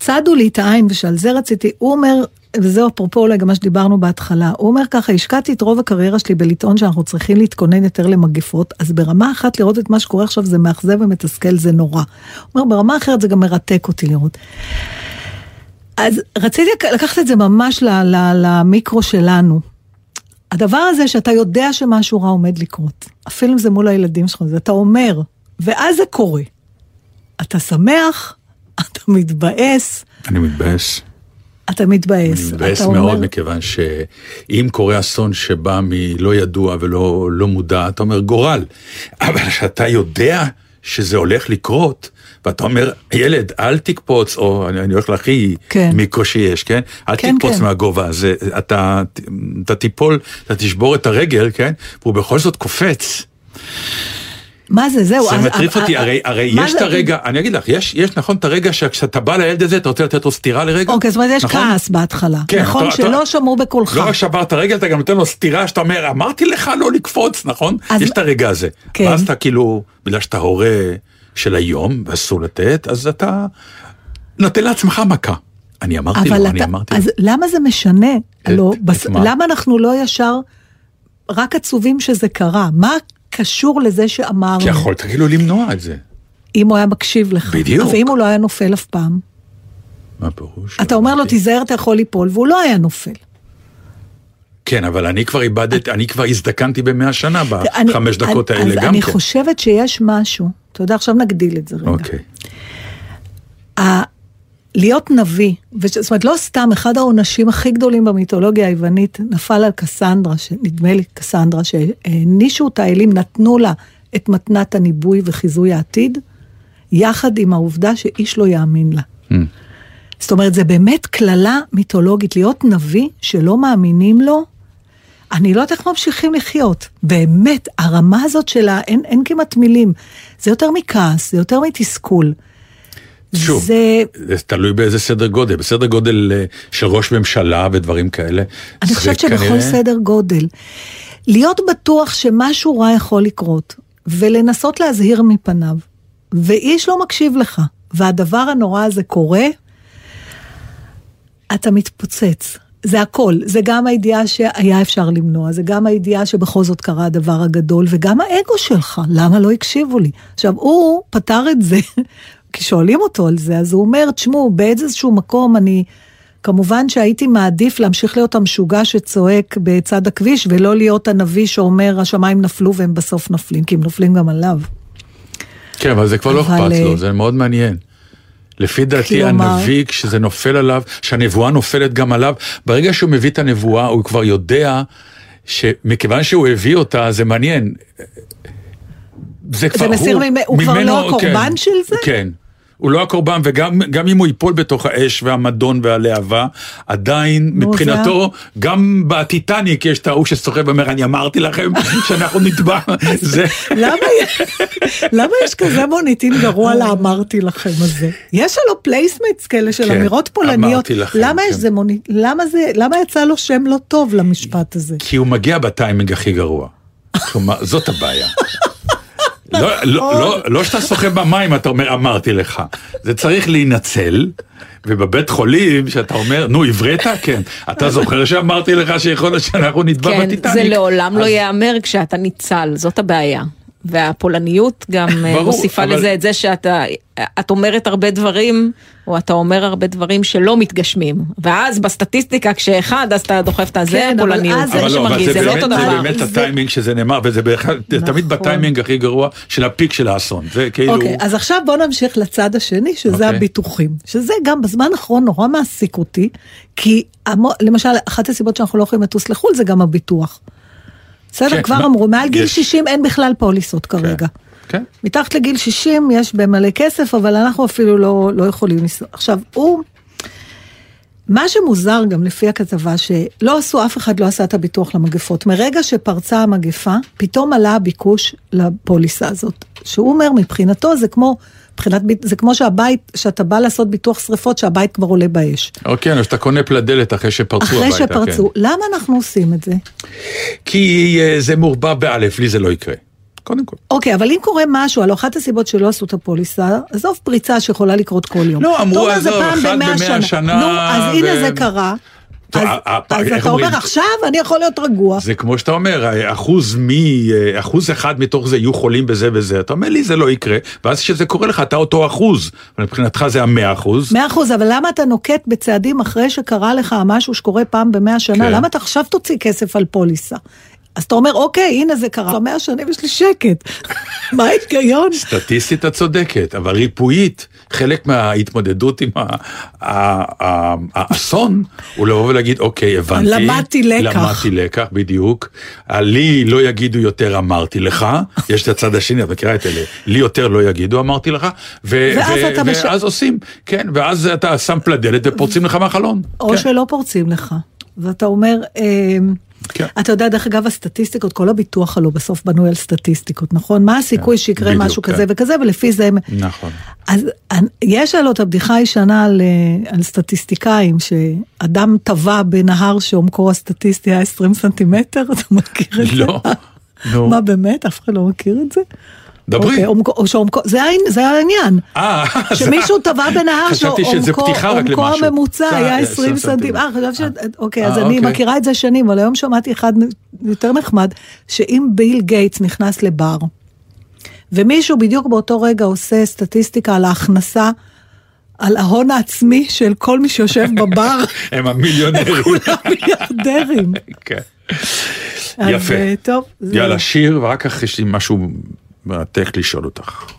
צדו לי את העין ושעל זה רציתי, הוא אומר, וזהו אפרופו אולי גם מה שדיברנו בהתחלה, הוא אומר ככה, השקעתי את רוב הקריירה שלי בלטעון שאנחנו צריכים להתכונן יותר למגפות, אז ברמה אחת לראות את מה שקורה עכשיו זה מאכזב ומתסכל, זה נורא. הוא אומר, ברמה אחרת זה גם מרתק אותי לראות. אז רציתי לקחת את זה ממש למיקרו שלנו. הדבר הזה שאתה יודע שמשהו רע עומד לקרות, אפילו אם זה מול הילדים שלך, אתה אומר, ואז זה קורה. אתה שמח, אתה מתבאס, אני מתבאס. אתה מתבאס. אני מתבאס מאוד, אומר, מכיוון שאם קורה אסון שבא מלא ידוע ולא לא מודע, אתה אומר גורל. אבל כשאתה יודע שזה הולך לקרות, ואתה אומר, ילד, אל תקפוץ, או אני, אני הולך להכי כן. מיקרו שיש, כן? אל כן, תקפוץ כן. מהגובה הזה, אתה, אתה תיפול, אתה תשבור את הרגל, כן? והוא בכל זאת קופץ. מה זה, זהו. זה אז- מטריף אז- אותי, הרי, הרי מה יש את הרגע, אני אגיד לך, יש, יש נכון את הרגע שכשאתה בא לילד הזה, אתה רוצה לתת לו סטירה לרגע? אוקיי, זאת אומרת, יש נכון? כעס בהתחלה. כן, נכון, אתה- שלא אתה- שמעו בקולך. לא רק שברת רגל, אתה גם נותן לו סטירה שאתה אומר, אמרתי לך לא לקפוץ, נכון? אז- יש את הרגע הזה. כן. ואז אתה כאילו, בגלל שאתה הורה של היום, ואסור לתת, אז אתה נותן לעצמך מכה. אני אמרתי לו, אני אתה, אמרתי לו. אז למה זה משנה? את בס... מה? למה אנחנו לא ישר רק עצובים שזה קרה? מה קשור לזה שאמרנו? כי יכולת כאילו למנוע את זה. אם הוא היה מקשיב לך. בדיוק. ואם הוא לא היה נופל אף פעם. מה הפירוש? אתה אומר לו, תיזהר, אתה יכול ליפול, והוא לא היה נופל. כן, אבל אני כבר איבדת, אני כבר הזדקנתי במאה שנה אני- בחמש דקות אני- האלה אז גם אני כן. חושבת שיש משהו, אתה יודע, עכשיו נגדיל את זה רגע. אוקיי. להיות נביא, זאת אומרת, לא סתם, אחד העונשים הכי גדולים במיתולוגיה היוונית נפל על קסנדרה, נדמה לי קסנדרה, שהענישו אותה האלים, נתנו לה את מתנת הניבוי וחיזוי העתיד, יחד עם העובדה שאיש לא יאמין לה. Mm. זאת אומרת, זה באמת קללה מיתולוגית, להיות נביא שלא מאמינים לו, אני לא יודעת איך ממשיכים לחיות. באמת, הרמה הזאת שלה, אין, אין כמעט מילים. זה יותר מכעס, זה יותר מתסכול. שוב, זה, זה תלוי באיזה סדר גודל, בסדר גודל אה, של ראש ממשלה ודברים כאלה. אני חושבת שבכל כנראה- סדר גודל. להיות בטוח שמשהו רע יכול לקרות, ולנסות להזהיר מפניו, ואיש לא מקשיב לך, והדבר הנורא הזה קורה, אתה מתפוצץ. זה הכל, זה גם הידיעה שהיה אפשר למנוע, זה גם הידיעה שבכל זאת קרה הדבר הגדול, וגם האגו שלך, למה לא הקשיבו לי? עכשיו, הוא פתר את זה, כי שואלים אותו על זה, אז הוא אומר, תשמעו, באיזשהו מקום אני, כמובן שהייתי מעדיף להמשיך להיות המשוגע שצועק בצד הכביש, ולא להיות הנביא שאומר, השמיים נפלו והם בסוף נופלים, כי הם נופלים גם עליו. כן, אבל זה כבר לא אבל, אכפת אה, לו, זה מאוד מעניין. לפי דעתי כלומר- הנביא, כשזה נופל עליו, שהנבואה נופלת גם עליו, ברגע שהוא מביא את הנבואה, הוא כבר יודע שמכיוון שהוא הביא אותה, זה מעניין. זה כבר, מסיר ממ- הוא כבר לא הקורבן כן, של זה? כן. הוא לא הקורבן, וגם גם אם הוא ייפול בתוך האש והמדון והלהבה, עדיין מבחינתו, גם בטיטניק יש את ההוא שסוחב ואומר, אני אמרתי לכם שאנחנו נטבע, זה... למה, יש כזה מוניטין גרוע לאמרתי לכם הזה? יש הלו placemats כאלה של כן, אמירות פולניות. כן. למה יצא לו שם לא טוב למשפט הזה? כי הוא מגיע בטיימינג הכי גרוע. כלומר, זאת הבעיה. לא, לא, לא, לא שאתה שוחה במים, אתה אומר, אמרתי לך. זה צריך להינצל, ובבית חולים, שאתה אומר, נו, הבראת? כן. אתה זוכר שאמרתי לך שיכול להיות שאנחנו נטבע כן, בטיטניק? זה לעולם לא ייאמר כשאתה ניצל, זאת הבעיה. והפולניות גם אה, ברור, מוסיפה אבל- לזה את זה שאתה, את אומרת הרבה דברים, או אתה אומר הרבה דברים שלא מתגשמים. ואז בסטטיסטיקה, כשאחד, אז אתה דוחף את הזה, כן, אבל פולניות. אז זה אבל לא, אבל שמרגיז, זה זה לא באמת, אותו זה דבר. באמת זה- הטיימינג שזה נאמר, וזה בהחלט- זה תמיד נכון. בטיימינג הכי גרוע של הפיק של האסון. זה כאילו... אוקיי, אז עכשיו בוא נמשיך לצד השני, שזה אוקיי. הביטוחים. שזה גם בזמן האחרון נורא מעסיק אותי, כי המו- למשל, אחת הסיבות שאנחנו לא יכולים לטוס לחו"ל זה גם הביטוח. בסדר, כן, כבר אמרו, מעל גיל יש- 60 אין בכלל פוליסות כרגע. כן. מתחת לגיל 60 יש במלא כסף, אבל אנחנו אפילו לא, לא יכולים לנסוע. עכשיו, הוא... מה שמוזר גם לפי הכתבה, שלא עשו, אף אחד לא עשה את הביטוח למגפות. מרגע שפרצה המגפה, פתאום עלה הביקוש לפוליסה הזאת. שהוא אומר, מבחינתו זה כמו, מבחינת, זה כמו שהבית, שאתה בא לעשות ביטוח שריפות, שהבית כבר עולה באש. אוקיי, אז אתה קונה פלדלת אחרי שפרצו אחרי הביתה. שפרצו. כן. למה אנחנו עושים את זה? כי אה, זה מעורבב באלף, לי זה לא יקרה. קודם כל. אוקיי, אבל אם קורה משהו, הלוא אחת הסיבות שלא עשו את הפוליסה, עזוב פריצה שיכולה לקרות כל יום. לא, אמרו, עזוב, אחד במאה שנה, נו, אז הנה זה קרה. אז, ה- ה- אז איך אתה? אומר, עכשיו אני יכול להיות רגוע. זה כמו שאתה אומר, אחוז מ... אחוז אחד מתוך זה יהיו חולים בזה וזה, אתה אומר לי זה לא יקרה, ואז כשזה קורה לך אתה אותו אחוז, מבחינתך זה המאה אחוז. מאה אחוז, אבל למה אתה נוקט בצעדים אחרי שקרה לך משהו שקורה פעם במאה שנה? כן. למה אתה עכשיו תוציא כסף על פוליסה? אז אתה אומר, אוקיי, הנה זה קרה, במאה שנים יש לי שקט. מה ההיגיון? סטטיסטית את צודקת, אבל ריפואית, חלק מההתמודדות עם האסון, הוא לבוא ולהגיד, אוקיי, הבנתי. למדתי לקח." למדתי לקח, בדיוק. לי לא יגידו יותר, אמרתי לך. יש את הצד השני, את מכירה את אלה. לי יותר לא יגידו, אמרתי לך. ו- ואז ו- אתה מש- ואז עושים, כן, ואז אתה שם פלדלת ופורצים לך מהחלון. או כן. שלא פורצים לך. ואתה אומר, אמ, כן. אתה יודע, דרך אגב, הסטטיסטיקות, כל הביטוח הלוא בסוף בנוי על סטטיסטיקות, נכון? מה הסיכוי שיקרה בדיוק, משהו כן. כזה וכזה, ולפי זה הם... נכון. אז יש הלוא את הבדיחה הישנה על, אה, על סטטיסטיקאים, שאדם טבע בנהר שעומקו הסטטיסטי היה 20 סנטימטר, אתה מכיר את זה? לא. מה באמת? אף אחד לא מכיר את זה? דברי. אוקיי, זה, העני- זה העניין. אה, שמישהו טבע בנהר שעומקו. הממוצע אה, היה 20 20 סנטימטר. אה, חשבתי ש... אוקיי, אז אה, אני אוקיי. מכירה את זה שנים, אבל היום שמעתי אחד יותר נחמד, שאם ביל גייטס נכנס לבר, ומישהו בדיוק באותו רגע עושה סטטיסטיקה על ההכנסה, על ההון העצמי של כל מי שיושב בבר, הם המיליונרים. מיליארדרים. כן. יפה. אה, טוב. יאללה, שיר, ורק כך יש לי משהו מרתק לשאול אותך.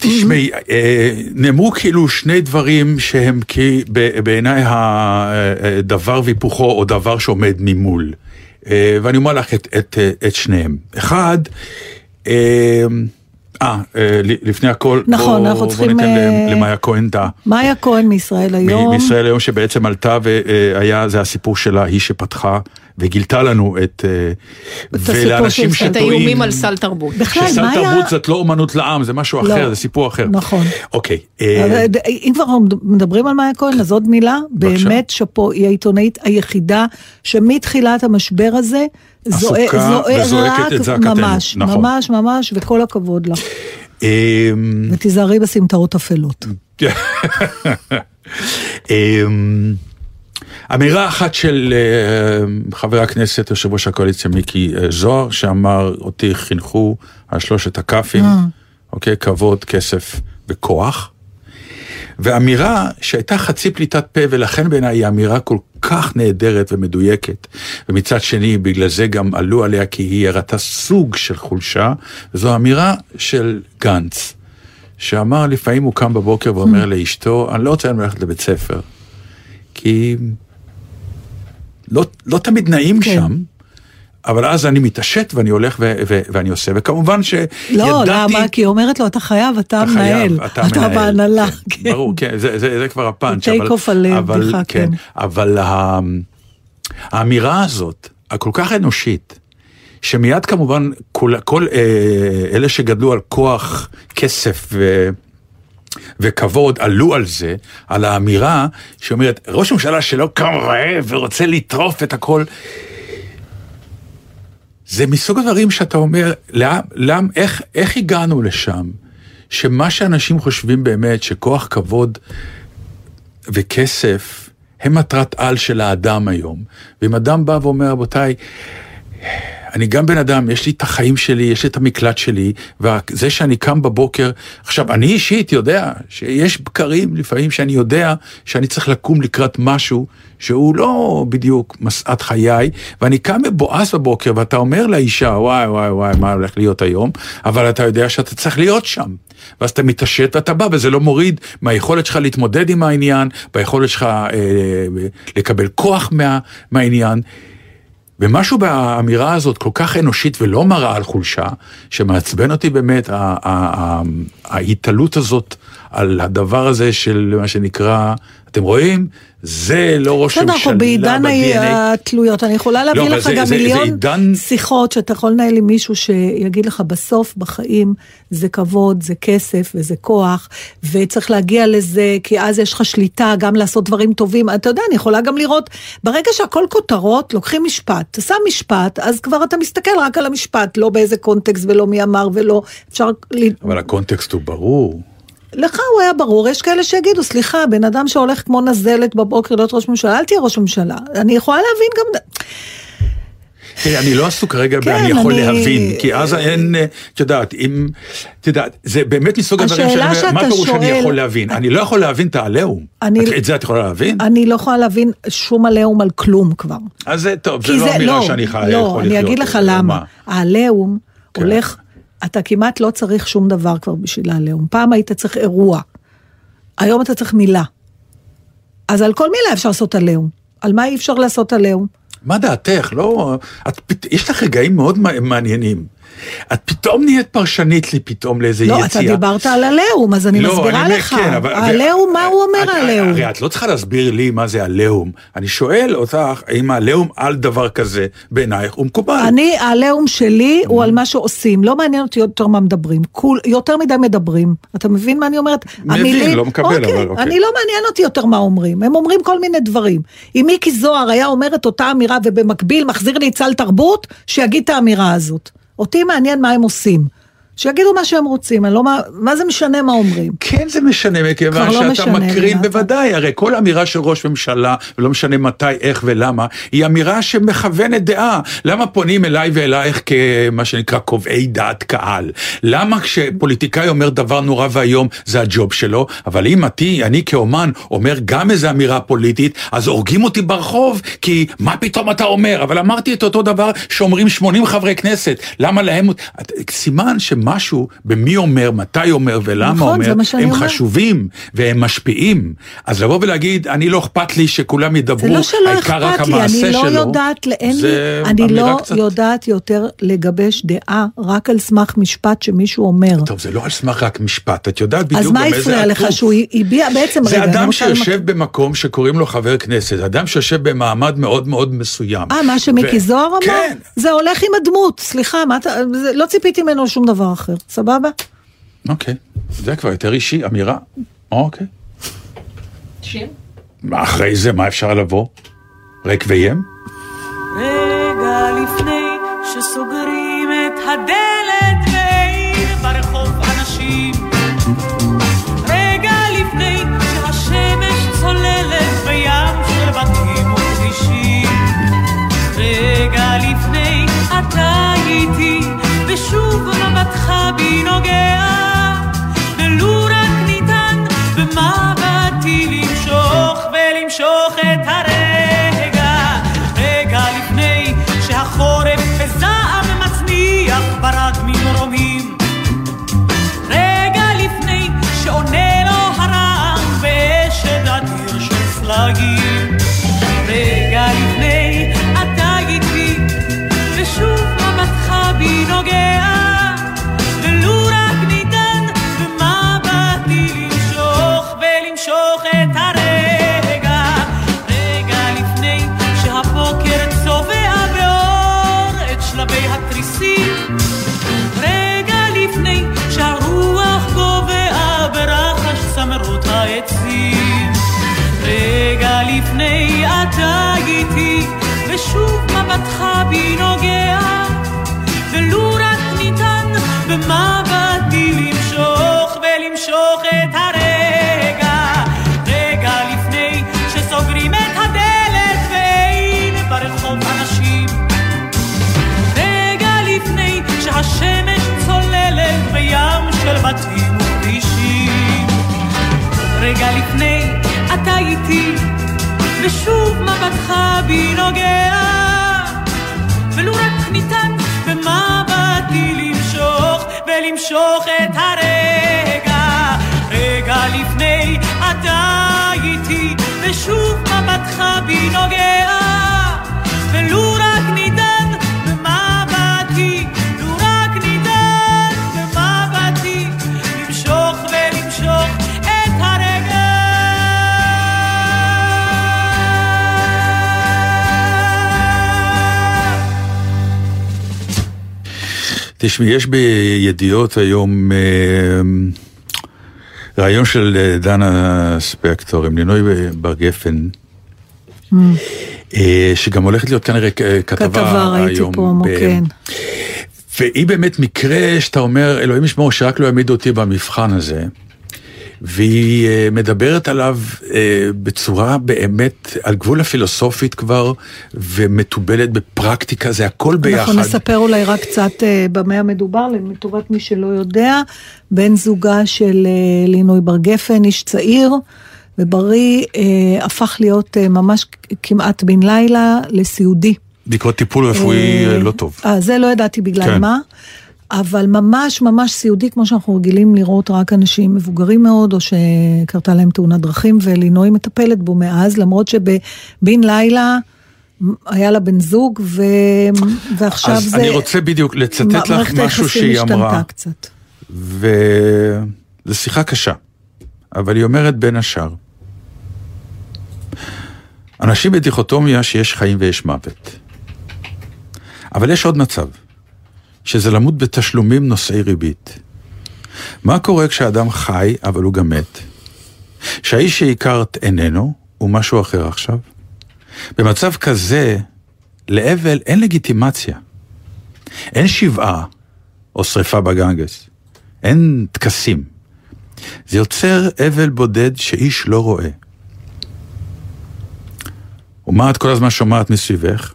תשמעי, אה, נאמרו כאילו שני דברים שהם בעיניי הדבר והיפוכו או דבר שעומד ממול. אה, ואני אומר לך את, את, אה, את שניהם. אחד, אה, אה, לפני הכל, נכון, בוא, אנחנו צריכים, בוא ניתן אה, למאיה כהן את ה... מאיה כהן מישראל היום. מישראל היום שבעצם עלתה והיה, זה הסיפור שלה, היא שפתחה וגילתה לנו את... אה, ולאנשים של- את שטועים... האיומים על סל תרבות. בכלל, שסל מאיה... תרבות זאת לא אומנות לעם, זה משהו לא. אחר, זה סיפור אחר. נכון. אוקיי. אה, אבל, אם כבר מדברים על מאיה כהן, אז עוד מילה, בבקשה. באמת שאפו, היא העיתונאית היחידה שמתחילת המשבר הזה, זועק עסוקה וזועקת רק את זעקתנו, ממש, נכון. ממש ממש, וכל הכבוד לה. אה, ותיזהרי בסמטאות אפלות. אמ, אמירה אחת של אה, חבר הכנסת, יושב ראש הקואליציה מיקי אה, זוהר, שאמר, אותי חינכו על שלושת הכ"פים, אוקיי, כבוד, כסף וכוח. ואמירה שהייתה חצי פליטת פה, ולכן בעיניי היא אמירה כל כך נהדרת ומדויקת. ומצד שני, בגלל זה גם עלו עליה, כי היא הראתה סוג של חולשה, וזו אמירה של גנץ, שאמר, לפעמים הוא קם בבוקר ואומר לאשתו, אני לא רוצה ללכת לבית ספר, כי לא, לא תמיד נעים כן. שם. אבל אז אני מתעשת ואני הולך ו- ו- ואני עושה, וכמובן שידעתי... לא, למה? כי היא אומרת לו, אתה חייב, אתה אתה חייב, מנהל. אתה מנהל. בהנהלה. כן, ברור, כן, זה, זה, זה כבר הפאנץ'. off על אבל, בדיחה, כן. אבל ה- האמירה הזאת, הכל כך אנושית, שמיד כמובן כל, כל אה, אלה שגדלו על כוח, כסף ו... וכבוד עלו על זה, על האמירה שאומרת, ראש ממשלה שלא קם רעב ורוצה לטרוף את הכל, זה מסוג הדברים שאתה אומר, למ, למ, איך, איך הגענו לשם? שמה שאנשים חושבים באמת, שכוח, כבוד וכסף הם מטרת על של האדם היום. ואם אדם בא ואומר, רבותיי, אני גם בן אדם, יש לי את החיים שלי, יש לי את המקלט שלי, וזה שאני קם בבוקר, עכשיו, אני אישית יודע שיש בקרים לפעמים שאני יודע שאני צריך לקום לקראת משהו שהוא לא בדיוק משאת חיי, ואני קם מבואס בבוקר ואתה אומר לאישה, וואי וואי וואי, מה הולך להיות היום, אבל אתה יודע שאתה צריך להיות שם. ואז אתה מתעשת ואתה בא, וזה לא מוריד מהיכולת שלך להתמודד עם העניין, ביכולת שלך אה, לקבל כוח מה, מהעניין. ומשהו באמירה הזאת כל כך אנושית ולא מראה על חולשה, שמעצבן אותי באמת, ה- ה- ה- ההתעלות הזאת על הדבר הזה של מה שנקרא, אתם רואים? זה לא ראש בסדר, ממשלה אנחנו בעידן. התלויות, אני יכולה להביא לא, לך זה- גם זה- זה מיליון עידן- שיחות שאתה יכול לנהל עם מישהו שיגיד לך בסוף בחיים זה כבוד, זה כסף וזה כוח, וצריך להגיע לזה, כי אז יש לך שליטה גם לעשות דברים טובים. אתה יודע, אני יכולה גם לראות, ברגע שהכל כותרות, לוקחים משפט, אתה שם משפט, אז כבר אתה מסתכל רק על המשפט, לא באיזה קונטקסט ולא מי אמר ולא, אפשר... אבל הקונטקסט הוא ברור. לך הוא היה ברור, יש כאלה שיגידו, סליחה, בן אדם שהולך כמו נזלת בבוקר להיות ראש ממשלה, אל תהיה ראש ממשלה. אני יכולה להבין גם... תראי, אני לא עסוק כרגע כן, באני יכול אני- להבין, כי אז אין, אה, את יודעת, אם, את יודעת, זה באמת מסוג הדברים שאני אומר, מה פירוש שאני יכול להבין? אני לא יכול להבין את העליהום. אני- את- זה את יכולה להבין? אני לא יכולה להבין שום עליהום על כלום כבר. אז זה טוב, זה לא אמירה שאני חי- יכול לא, לחיות. אני אגיד לך אה, למה. מה? העליהום כן. הולך, אתה כמעט לא צריך שום דבר כבר בשביל העליהום. פעם היית צריך אירוע, היום אתה צריך מילה. אז על כל מילה אפשר לעשות עליהום. על מה אי אפשר לעשות עליהום? מה דעתך? לא, את, יש לך רגעים מאוד מע- מעניינים. את פתאום נהיית פרשנית לי פתאום לאיזה לא, יציאה. אתה דיברת על עליהום, אז אני לא, מסבירה אומר, לך. כן, אבל- העליהום, מה הוא אומר העליהום? הרי את לא צריכה להסביר לי מה זה עליהום. אני שואל אותך, האם העליהום על דבר כזה בעינייך הוא מקובל? אני, העליהום שלי הוא על מה שעושים, לא מעניין אותי יותר מה מדברים. כול, יותר מדי מדברים. אתה מבין מה אני אומרת? מבין, לא מקבל, אוקיי, אבל אוקיי. אני לא מעניין אותי יותר מה אומרים, הם אומרים כל מיני דברים. אם מיקי זוהר היה אומר את אותה אמירה ובמקביל מחזיר לי סל תרבות, שיגיד את האמירה הזאת. אותי מעניין מה הם עושים. שיגידו מה שהם רוצים, אני לא, מה, מה זה משנה מה אומרים? כן זה משנה, מכיוון לא שאתה משנה מקרין נתן. בוודאי, הרי כל אמירה של ראש ממשלה, ולא משנה מתי, איך ולמה, היא אמירה שמכוונת דעה. למה פונים אליי ואלייך כמה שנקרא קובעי דעת קהל? למה כשפוליטיקאי אומר דבר נורא ואיום, זה הג'וב שלו, אבל אם אני, אני כאומן אומר גם איזה אמירה פוליטית, אז הורגים אותי ברחוב, כי מה פתאום אתה אומר? אבל אמרתי את אותו דבר שאומרים 80 חברי כנסת, למה להם... סימן שמשהו במי אומר, מתי אומר ולמה נכון, אומר, מה הם אומרת. חשובים והם משפיעים. אז לבוא ולהגיד, אני לא אכפת לי שכולם ידברו, זה לא שלא העיקר רק אכפת לי, המעשה אני לא שלו, יודעת, אין לי, זה אני לא קצת- יודעת יותר לגבש דעה רק על סמך משפט שמישהו אומר. טוב, זה לא על סמך רק משפט, את יודעת בדיוק אז גם מה איזה הפריע לך עטוף. שהוא הביע בעצם, זה רגע, אדם למק- שיושב במקום שקוראים לו חבר כנסת, אדם שיושב במעמד מאוד מאוד מסוים. אה, מה שמיקי ו- זוהר אמר? כן. זה הולך עם הדמות, סליחה, מה אתה, לא ציפיתי ממנו לשום דבר אחר, סבבה? אוקיי, זה כבר יותר אישי, אמירה. אוקיי. שיר? מה אחרי זה, מה אפשר לבוא? ריק וים? רגע לפני שסוגרים את הדלת ושוב מבטך בי נוגע ולו רק ניתן במבטי למשוך ולמשוך ניתן במבטי ולמשוך את הרגע. רגע לפני אתה איתי ושוב מבטך בי נוגע תשמעי, יש בידיעות היום אה, רעיון של אה, דנה ספקטור עם לינוי בר גפן, אה, שגם הולכת להיות כנראה אה, כתבה כתבה ראיתי היום. פרומו, ב- כן. והיא באמת מקרה שאתה אומר, אלוהים ישמור שרק לא יעמידו אותי במבחן הזה. והיא אה, מדברת עליו אה, בצורה באמת על גבול הפילוסופית כבר, ומתובלת בפרקטיקה, זה הכל ביחד. אנחנו נספר אולי רק קצת אה, במה המדובר, לטובת מי שלא יודע. בן זוגה של לינוי בר גפן, איש צעיר ובריא, אה, הפך להיות אה, ממש כמעט בן לילה לסיעודי. בעקבות טיפול רפואי אה, לא טוב. אה, זה לא ידעתי בגלל כן. מה. אבל ממש ממש סיעודי, כמו שאנחנו רגילים לראות רק אנשים מבוגרים מאוד, או שקרתה להם תאונת דרכים, ולינוי מטפלת בו מאז, למרות שבן לילה היה לה בן זוג, ו... ועכשיו אז זה... אני רוצה בדיוק לצטט מ- לך מערכת משהו היחסים שהיא אמרה. השתנתה קצת. וזו שיחה קשה, אבל היא אומרת בין השאר, אנשים בדיכוטומיה שיש חיים ויש מוות. אבל יש עוד מצב, שזה למות בתשלומים נושאי ריבית. מה קורה כשאדם חי, אבל הוא גם מת? שהאיש שהכרת איננו, הוא משהו אחר עכשיו? במצב כזה, לאבל אין לגיטימציה. אין שבעה או שריפה בגנגס. אין טקסים. זה יוצר אבל בודד שאיש לא רואה. ומה את כל הזמן שומעת מסביבך?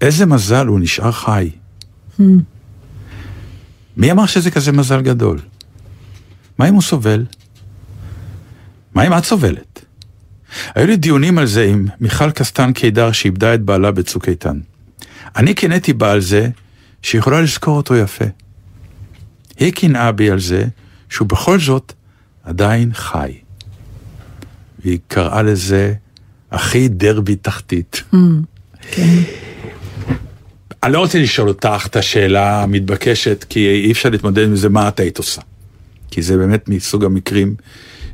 איזה מזל הוא נשאר חי. מי אמר שזה כזה מזל גדול? מה אם הוא סובל? מה אם את סובלת? היו לי דיונים על זה עם מיכל קסטן קידר שאיבדה את בעלה בצוק איתן. אני קינאתי בה על זה שהיא יכולה לזכור אותו יפה. היא קינאה בי על זה שהוא בכל זאת עדיין חי. והיא קראה לזה הכי דרבי תחתית. כן. אני לא רוצה לשאול אותך את השאלה המתבקשת, כי אי אפשר להתמודד עם זה, מה את היית עושה. כי זה באמת מסוג המקרים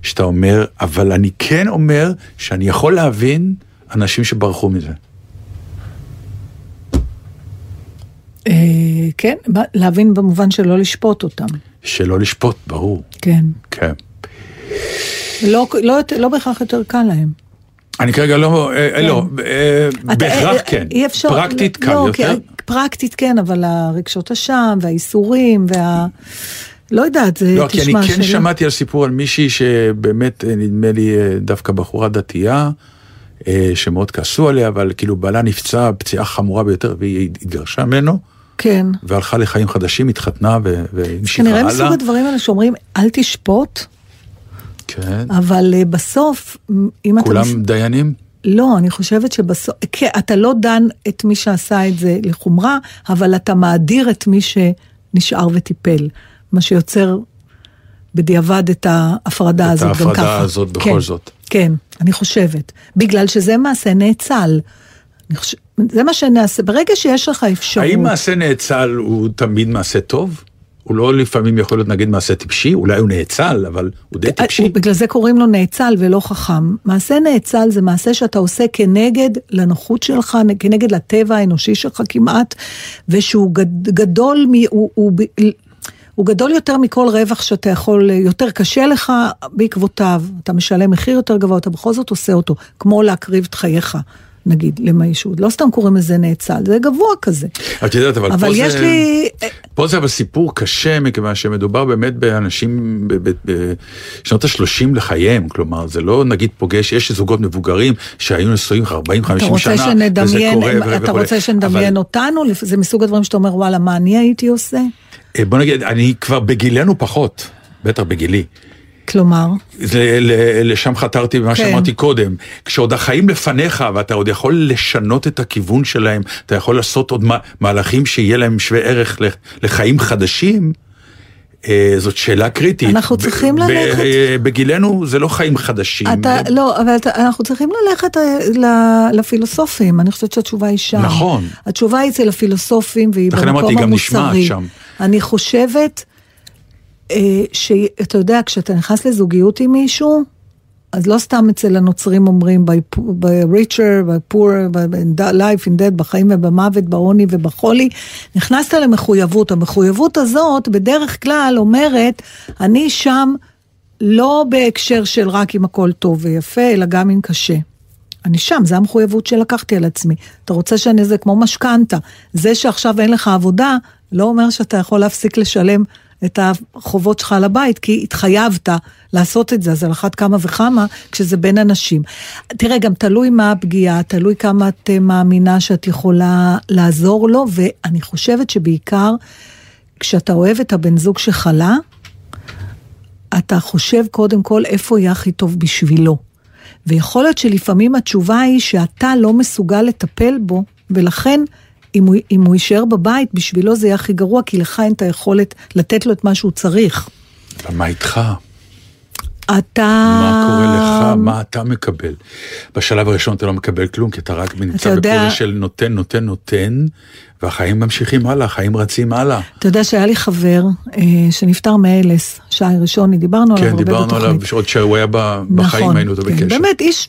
שאתה אומר, אבל אני כן אומר שאני יכול להבין אנשים שברחו מזה. אה, כן, להבין במובן של לא לשפוט אותם. שלא לשפוט, ברור. כן. כן. לא, לא, לא בהכרח יותר קל להם. אני כרגע לא, אה, אה, לא, אה, אתה- בהכרח כן. אי אפשר, פרקטית קל לא, יותר. פרקטית כן, אבל הרגשות אשם והאיסורים וה... לא יודעת, זה לא, כי אני תשמע, כן שאלה- שמעתי על סיפור על מישהי שבאמת, אה, נדמה לי, אה, דווקא בחורה דתייה, אה, שמאוד כעסו עליה, אבל כאילו בעלה נפצע פציעה חמורה ביותר, והיא התגרשה ממנו, כן. והלכה לחיים חדשים, התחתנה והמשיכה כנראה הלאה. מסוג הדברים האלה שאומרים, אל תשפוט, כן. אבל בסוף, אם אתה... כולם דיינים? לא, אני חושבת שבסוף, כן, אתה לא דן את מי שעשה את זה לחומרה, אבל אתה מאדיר את מי שנשאר וטיפל, מה שיוצר בדיעבד את ההפרדה את הזאת גם ההפרדה ככה. הזאת בכל כן, זאת. כן, אני חושבת. בגלל שזה מעשה נאצל. חושב, זה מה שנעשה, ברגע שיש לך אפשרות... האם מעשה נאצל הוא תמיד מעשה טוב? הוא לא לפעמים יכול להיות נגיד מעשה טיפשי? אולי הוא נאצל, אבל הוא די טיפשי. אה, בגלל זה קוראים לו נאצל ולא חכם. מעשה נאצל זה מעשה שאתה עושה כנגד לנוחות שלך, כנגד לטבע האנושי שלך כמעט, ושהוא גד, גדול, מ, הוא, הוא, הוא גדול יותר מכל רווח שאתה יכול, יותר קשה לך בעקבותיו, אתה משלם מחיר יותר גבוה, אתה בכל זאת עושה אותו, כמו להקריב את חייך. נגיד, למישהו, לא סתם קוראים לזה נאצל, זה גבוה כזה. את יודעת, אבל, אבל פה יש זה... לי, פה זה אבל סיפור קשה, מכיוון שמדובר באמת באנשים בשנות ה-30 לחייהם, כלומר, זה לא נגיד פוגש, יש זוגות מבוגרים שהיו נשואים 40-50 אתה שנה, רוצה וזה שנדמיין, קורה ו- אתה. רוצה שנדמיין אבל, אותנו? זה מסוג הדברים שאתה אומר, וואלה, מה אני הייתי עושה? אה, בוא נגיד, אני כבר בגילנו פחות, בטח בגילי. כלומר, לשם חתרתי במה כן. שאמרתי קודם. כשעוד החיים לפניך ואתה עוד יכול לשנות את הכיוון שלהם, אתה יכול לעשות עוד מה- מהלכים שיהיה להם שווה ערך לחיים חדשים, אה, זאת שאלה קריטית. אנחנו צריכים ללכת. אה, בגילנו זה לא חיים חדשים. אתה, לא, אבל אתה, אנחנו צריכים ללכת אה, ל- לפילוסופים, אני חושבת שהתשובה היא שם. נכון. התשובה היא אצל הפילוסופים והיא לכן אמרתי, במקום גם נשמעת המוסרי. שם. אני חושבת שאתה יודע, כשאתה נכנס לזוגיות עם מישהו, אז לא סתם אצל הנוצרים אומרים by, po- by richer, by poor, by in death, בחיים ובמוות, בעוני ובחולי. נכנסת למחויבות. המחויבות הזאת בדרך כלל אומרת, אני שם לא בהקשר של רק אם הכל טוב ויפה, אלא גם אם קשה. אני שם, זו המחויבות שלקחתי על עצמי. אתה רוצה שאני זה כמו משכנתה. זה שעכשיו אין לך עבודה, לא אומר שאתה יכול להפסיק לשלם את החובות שלך לבית, כי התחייבת לעשות את זה, אז על אחת כמה וכמה כשזה בין אנשים. תראה, גם תלוי מה הפגיעה, תלוי כמה את אה, מאמינה שאת יכולה לעזור לו, ואני חושבת שבעיקר כשאתה אוהב את הבן זוג שחלה, אתה חושב קודם כל איפה יהיה הכי טוב בשבילו. ויכול להיות שלפעמים התשובה היא שאתה לא מסוגל לטפל בו, ולכן אם הוא, אם הוא יישאר בבית, בשבילו זה יהיה הכי גרוע, כי לך אין את היכולת לתת לו את מה שהוא צריך. אבל מה איתך? אתה... מה קורה לך? מה אתה מקבל? בשלב הראשון אתה לא מקבל כלום, כי אתה רק נמצא יודע- בקודם של נותן, נותן, נותן, והחיים ממשיכים הלאה, החיים רצים הלאה. אתה יודע שהיה לי חבר אה, שנפטר מאלס, שי ראשוני, דיברנו עליו כן, הרבה דיברנו בתוכנית. עליו, עוד שהוא היה ב- בחיים נכון, היינו איתו כן, בקשר. באמת, איש,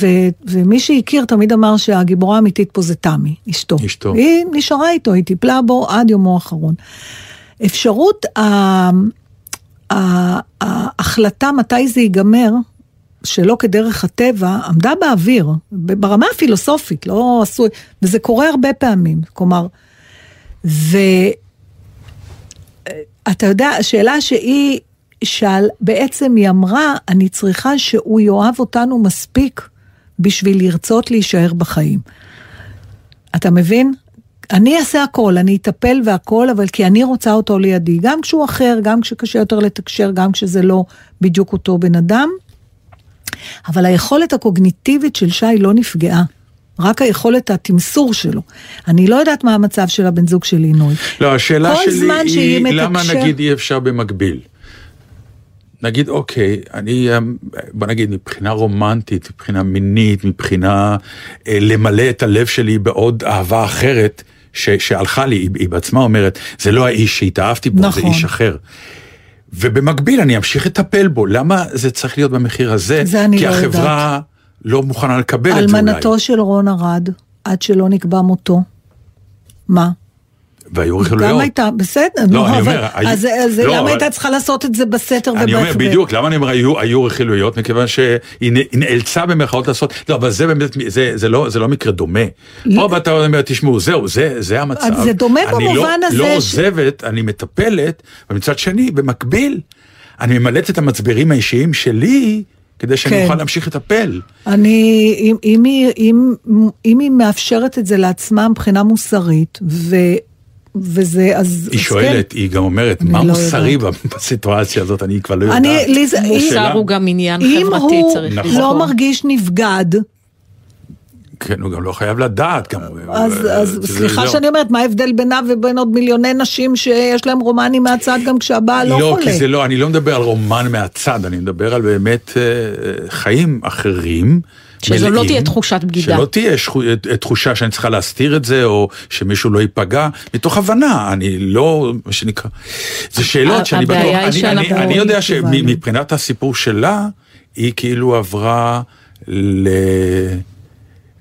ו- ומי שהכיר תמיד אמר שהגיבורה האמיתית פה זה תמי, אשתו. אשתו. היא נשארה איתו, היא טיפלה בו עד יומו האחרון. אפשרות, ה- ה- ההחלטה מתי זה ייגמר, שלא כדרך הטבע, עמדה באוויר, ברמה הפילוסופית, לא עשוי, וזה קורה הרבה פעמים, כלומר, ו... אתה יודע, השאלה שהיא שאל, בעצם היא אמרה, אני צריכה שהוא יאהב אותנו מספיק בשביל לרצות להישאר בחיים. אתה מבין? אני אעשה הכל, אני אטפל והכל, אבל כי אני רוצה אותו לידי, גם כשהוא אחר, גם כשקשה יותר לתקשר, גם כשזה לא בדיוק אותו בן אדם. אבל היכולת הקוגניטיבית של שי לא נפגעה. רק היכולת התמסור שלו. אני לא יודעת מה המצב של הבן זוג של לינוי. לא, השאלה שלי היא, למה מתקשר- נגיד אי אפשר במקביל? נגיד, אוקיי, אני, אמ, בוא נגיד, מבחינה רומנטית, מבחינה מינית, מבחינה אה, למלא את הלב שלי בעוד אהבה אחרת, ש, שהלכה לי, היא, היא בעצמה אומרת, זה לא האיש שהתאהבתי בו, נכון. זה איש אחר. ובמקביל אני אמשיך לטפל בו, למה זה צריך להיות במחיר הזה? זה אני כי לא החברה לא מוכנה לקבל את זה אולי. אלמנתו של רון ארד, עד שלא נקבע מותו. מה? והיו גם רכילויות. הייתה, בסדר, לא, נו, אני אבל- אומר, אז לא, למה הייתה צריכה לעשות את זה בסתר אני אומר בדיוק, למה אני אומר היו, רכילויות? מכיוון שהיא נאלצה במרכאות לעשות, לא, אבל זה באמת, זה, לא, לא מקרה דומה. פה ואתה אומר, תשמעו, זהו, זה, המצב. זה דומה אני במובן לא, הזה לא ש- עוזבת, אני מטפלת, ומצד שני, במקביל, אני ממלאת את המצברים האישיים שלי, כדי שאני כן. אוכל להמשיך לטפל. אני, אם, אם, היא, אם, אם היא מאפשרת את זה לעצמה מבחינה מוסרית, ו, וזה, אז... היא אז שואלת, היא גם אומרת, מה לא מוסרי בסיטואציה הזאת, אני כבר לא יודעת. אני, לי זה, זו אם- שאלה. מוסר הוא גם עניין אם חברתי, הוא צריך נכון. לא לזכור. מרגיש נבגד, כן, הוא גם לא חייב לדעת, גם. אז, אה, אז זה- סליחה זהו. שאני אומרת, מה ההבדל בינה ובין עוד מיליוני נשים שיש להם רומנים מהצד גם כשהבעל לא, לא, חולה? כי זה לא, אני לא מדבר על רומן מהצד, אני מדבר על באמת אה, חיים אחרים. שזו לא מלאים, תהיה תחושת בגידה. שלא תהיה שחו- תחושה שאני צריכה להסתיר את זה, או שמישהו לא ייפגע, מתוך הבנה, אני לא, מה שנקרא, זה שאלות שאני בטוח, הבעיה היא אני, שאנחנו- אני, אני יודע לא. שמבחינת הסיפור שלה, היא כאילו עברה ל...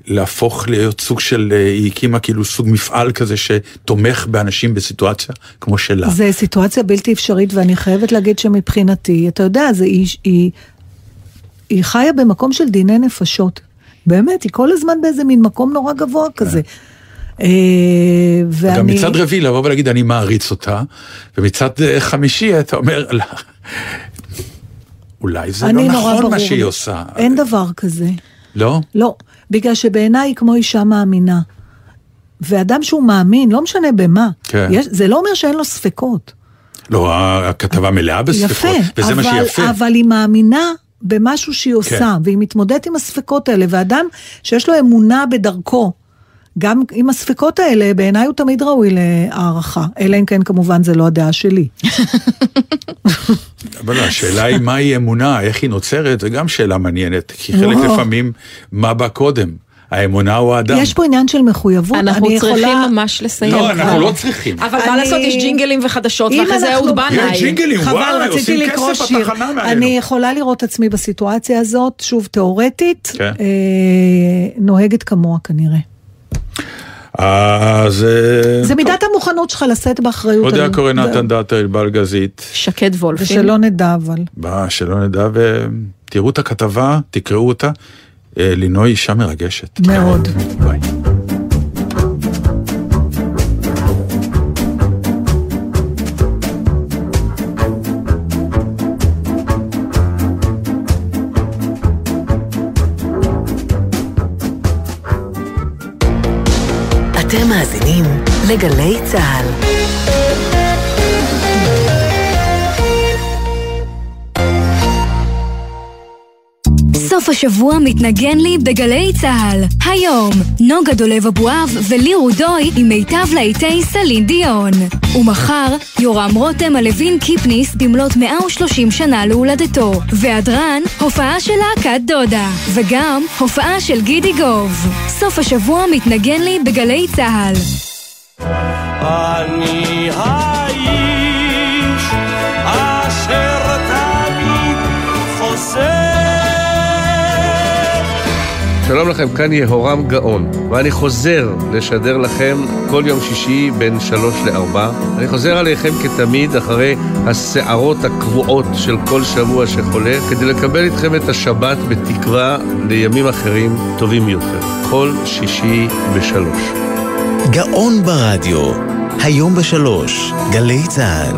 להפוך להיות סוג של, היא הקימה כאילו סוג מפעל כזה שתומך באנשים בסיטואציה כמו שלה. זה סיטואציה בלתי אפשרית, ואני חייבת להגיד שמבחינתי, אתה יודע, זה, היא, היא, היא חיה במקום של דיני נפשות. באמת, היא כל הזמן באיזה מין מקום נורא גבוה כזה. אה, ואני... גם מצד רביעי לבוא ולהגיד אני מעריץ אותה, ומצד אה, חמישי אתה אומר, "לא, אולי זה לא נכון מה שהיא. עושה. אין דבר כזה. לא? לא, בגלל שבעיניי היא כמו אישה מאמינה. ואדם שהוא מאמין, לא משנה במה, כן. יש, זה לא אומר שאין לו ספקות. לא, הכתבה מלאה בספקות, יפה, וזה מה אבל, שיפה. אבל היא מאמינה במשהו שהיא עושה, כן. והיא מתמודדת עם הספקות האלה, ואדם שיש לו אמונה בדרכו, גם עם הספקות האלה, בעיניי הוא תמיד ראוי להערכה, אלא אם כן כמובן זה לא הדעה שלי. אבל השאלה היא מהי אמונה, איך היא נוצרת, זו גם שאלה מעניינת, כי חלק. לפעמים, מה בא קודם? האמונה הוא האדם. יש פה עניין של מחויבות. אנחנו אני צריכים יכולה- ממש לסיים. לא, אנחנו כבר. לא צריכים. אבל מה אני- לעשות, יש ג'ינגלים וחדשות, ואחרי זה אנחנו- אהוד בנאי. יש ג'ינגלים, רציתי עושים כסף. בתחנה מעלינו. אני יכולה לראות עצמי בסיטואציה הזאת, שוב, תיאורטית, כן. אה, נוהגת כמוה כנראה. אז... אה, זה מידת המוכנות שלך לשאת באחריות. עוד היה קורא. נתן דאטר, בלגזית. שקד וולפין. ושלא נדע אבל. שלא נדע, ותראו את הכתבה, תקראו אותה. אה, לינוי אישה מרגשת. מאוד. ביי. אתם מאזינים לגלי צה"ל. סוף השבוע מתנגן לי בגלי צה"ל. היום, נוגה דולב אבואב וליר רודוי עם מיטב להיטי סלין דיון. ומחר, יורם רותם על לוין קיפניס במלאת 130 שנה להולדתו. והדרן, הופעה של להקת דודה. וגם, הופעה של גידי גוב. סוף השבוע מתנגן לי בגלי צה"ל. אני שלום לכם, כאן יהורם גאון, ואני חוזר לשדר לכם כל יום שישי בין שלוש לארבע. אני חוזר עליכם כתמיד אחרי הסערות הקבועות של כל שבוע שחולף, כדי לקבל איתכם את השבת בתקווה לימים אחרים טובים יותר. כל שישי בשלוש. גאון ברדיו, היום בשלוש, גלי צה"ל.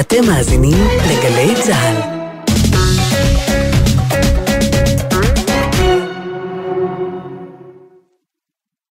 אתם מאזינים לגלי צה"ל.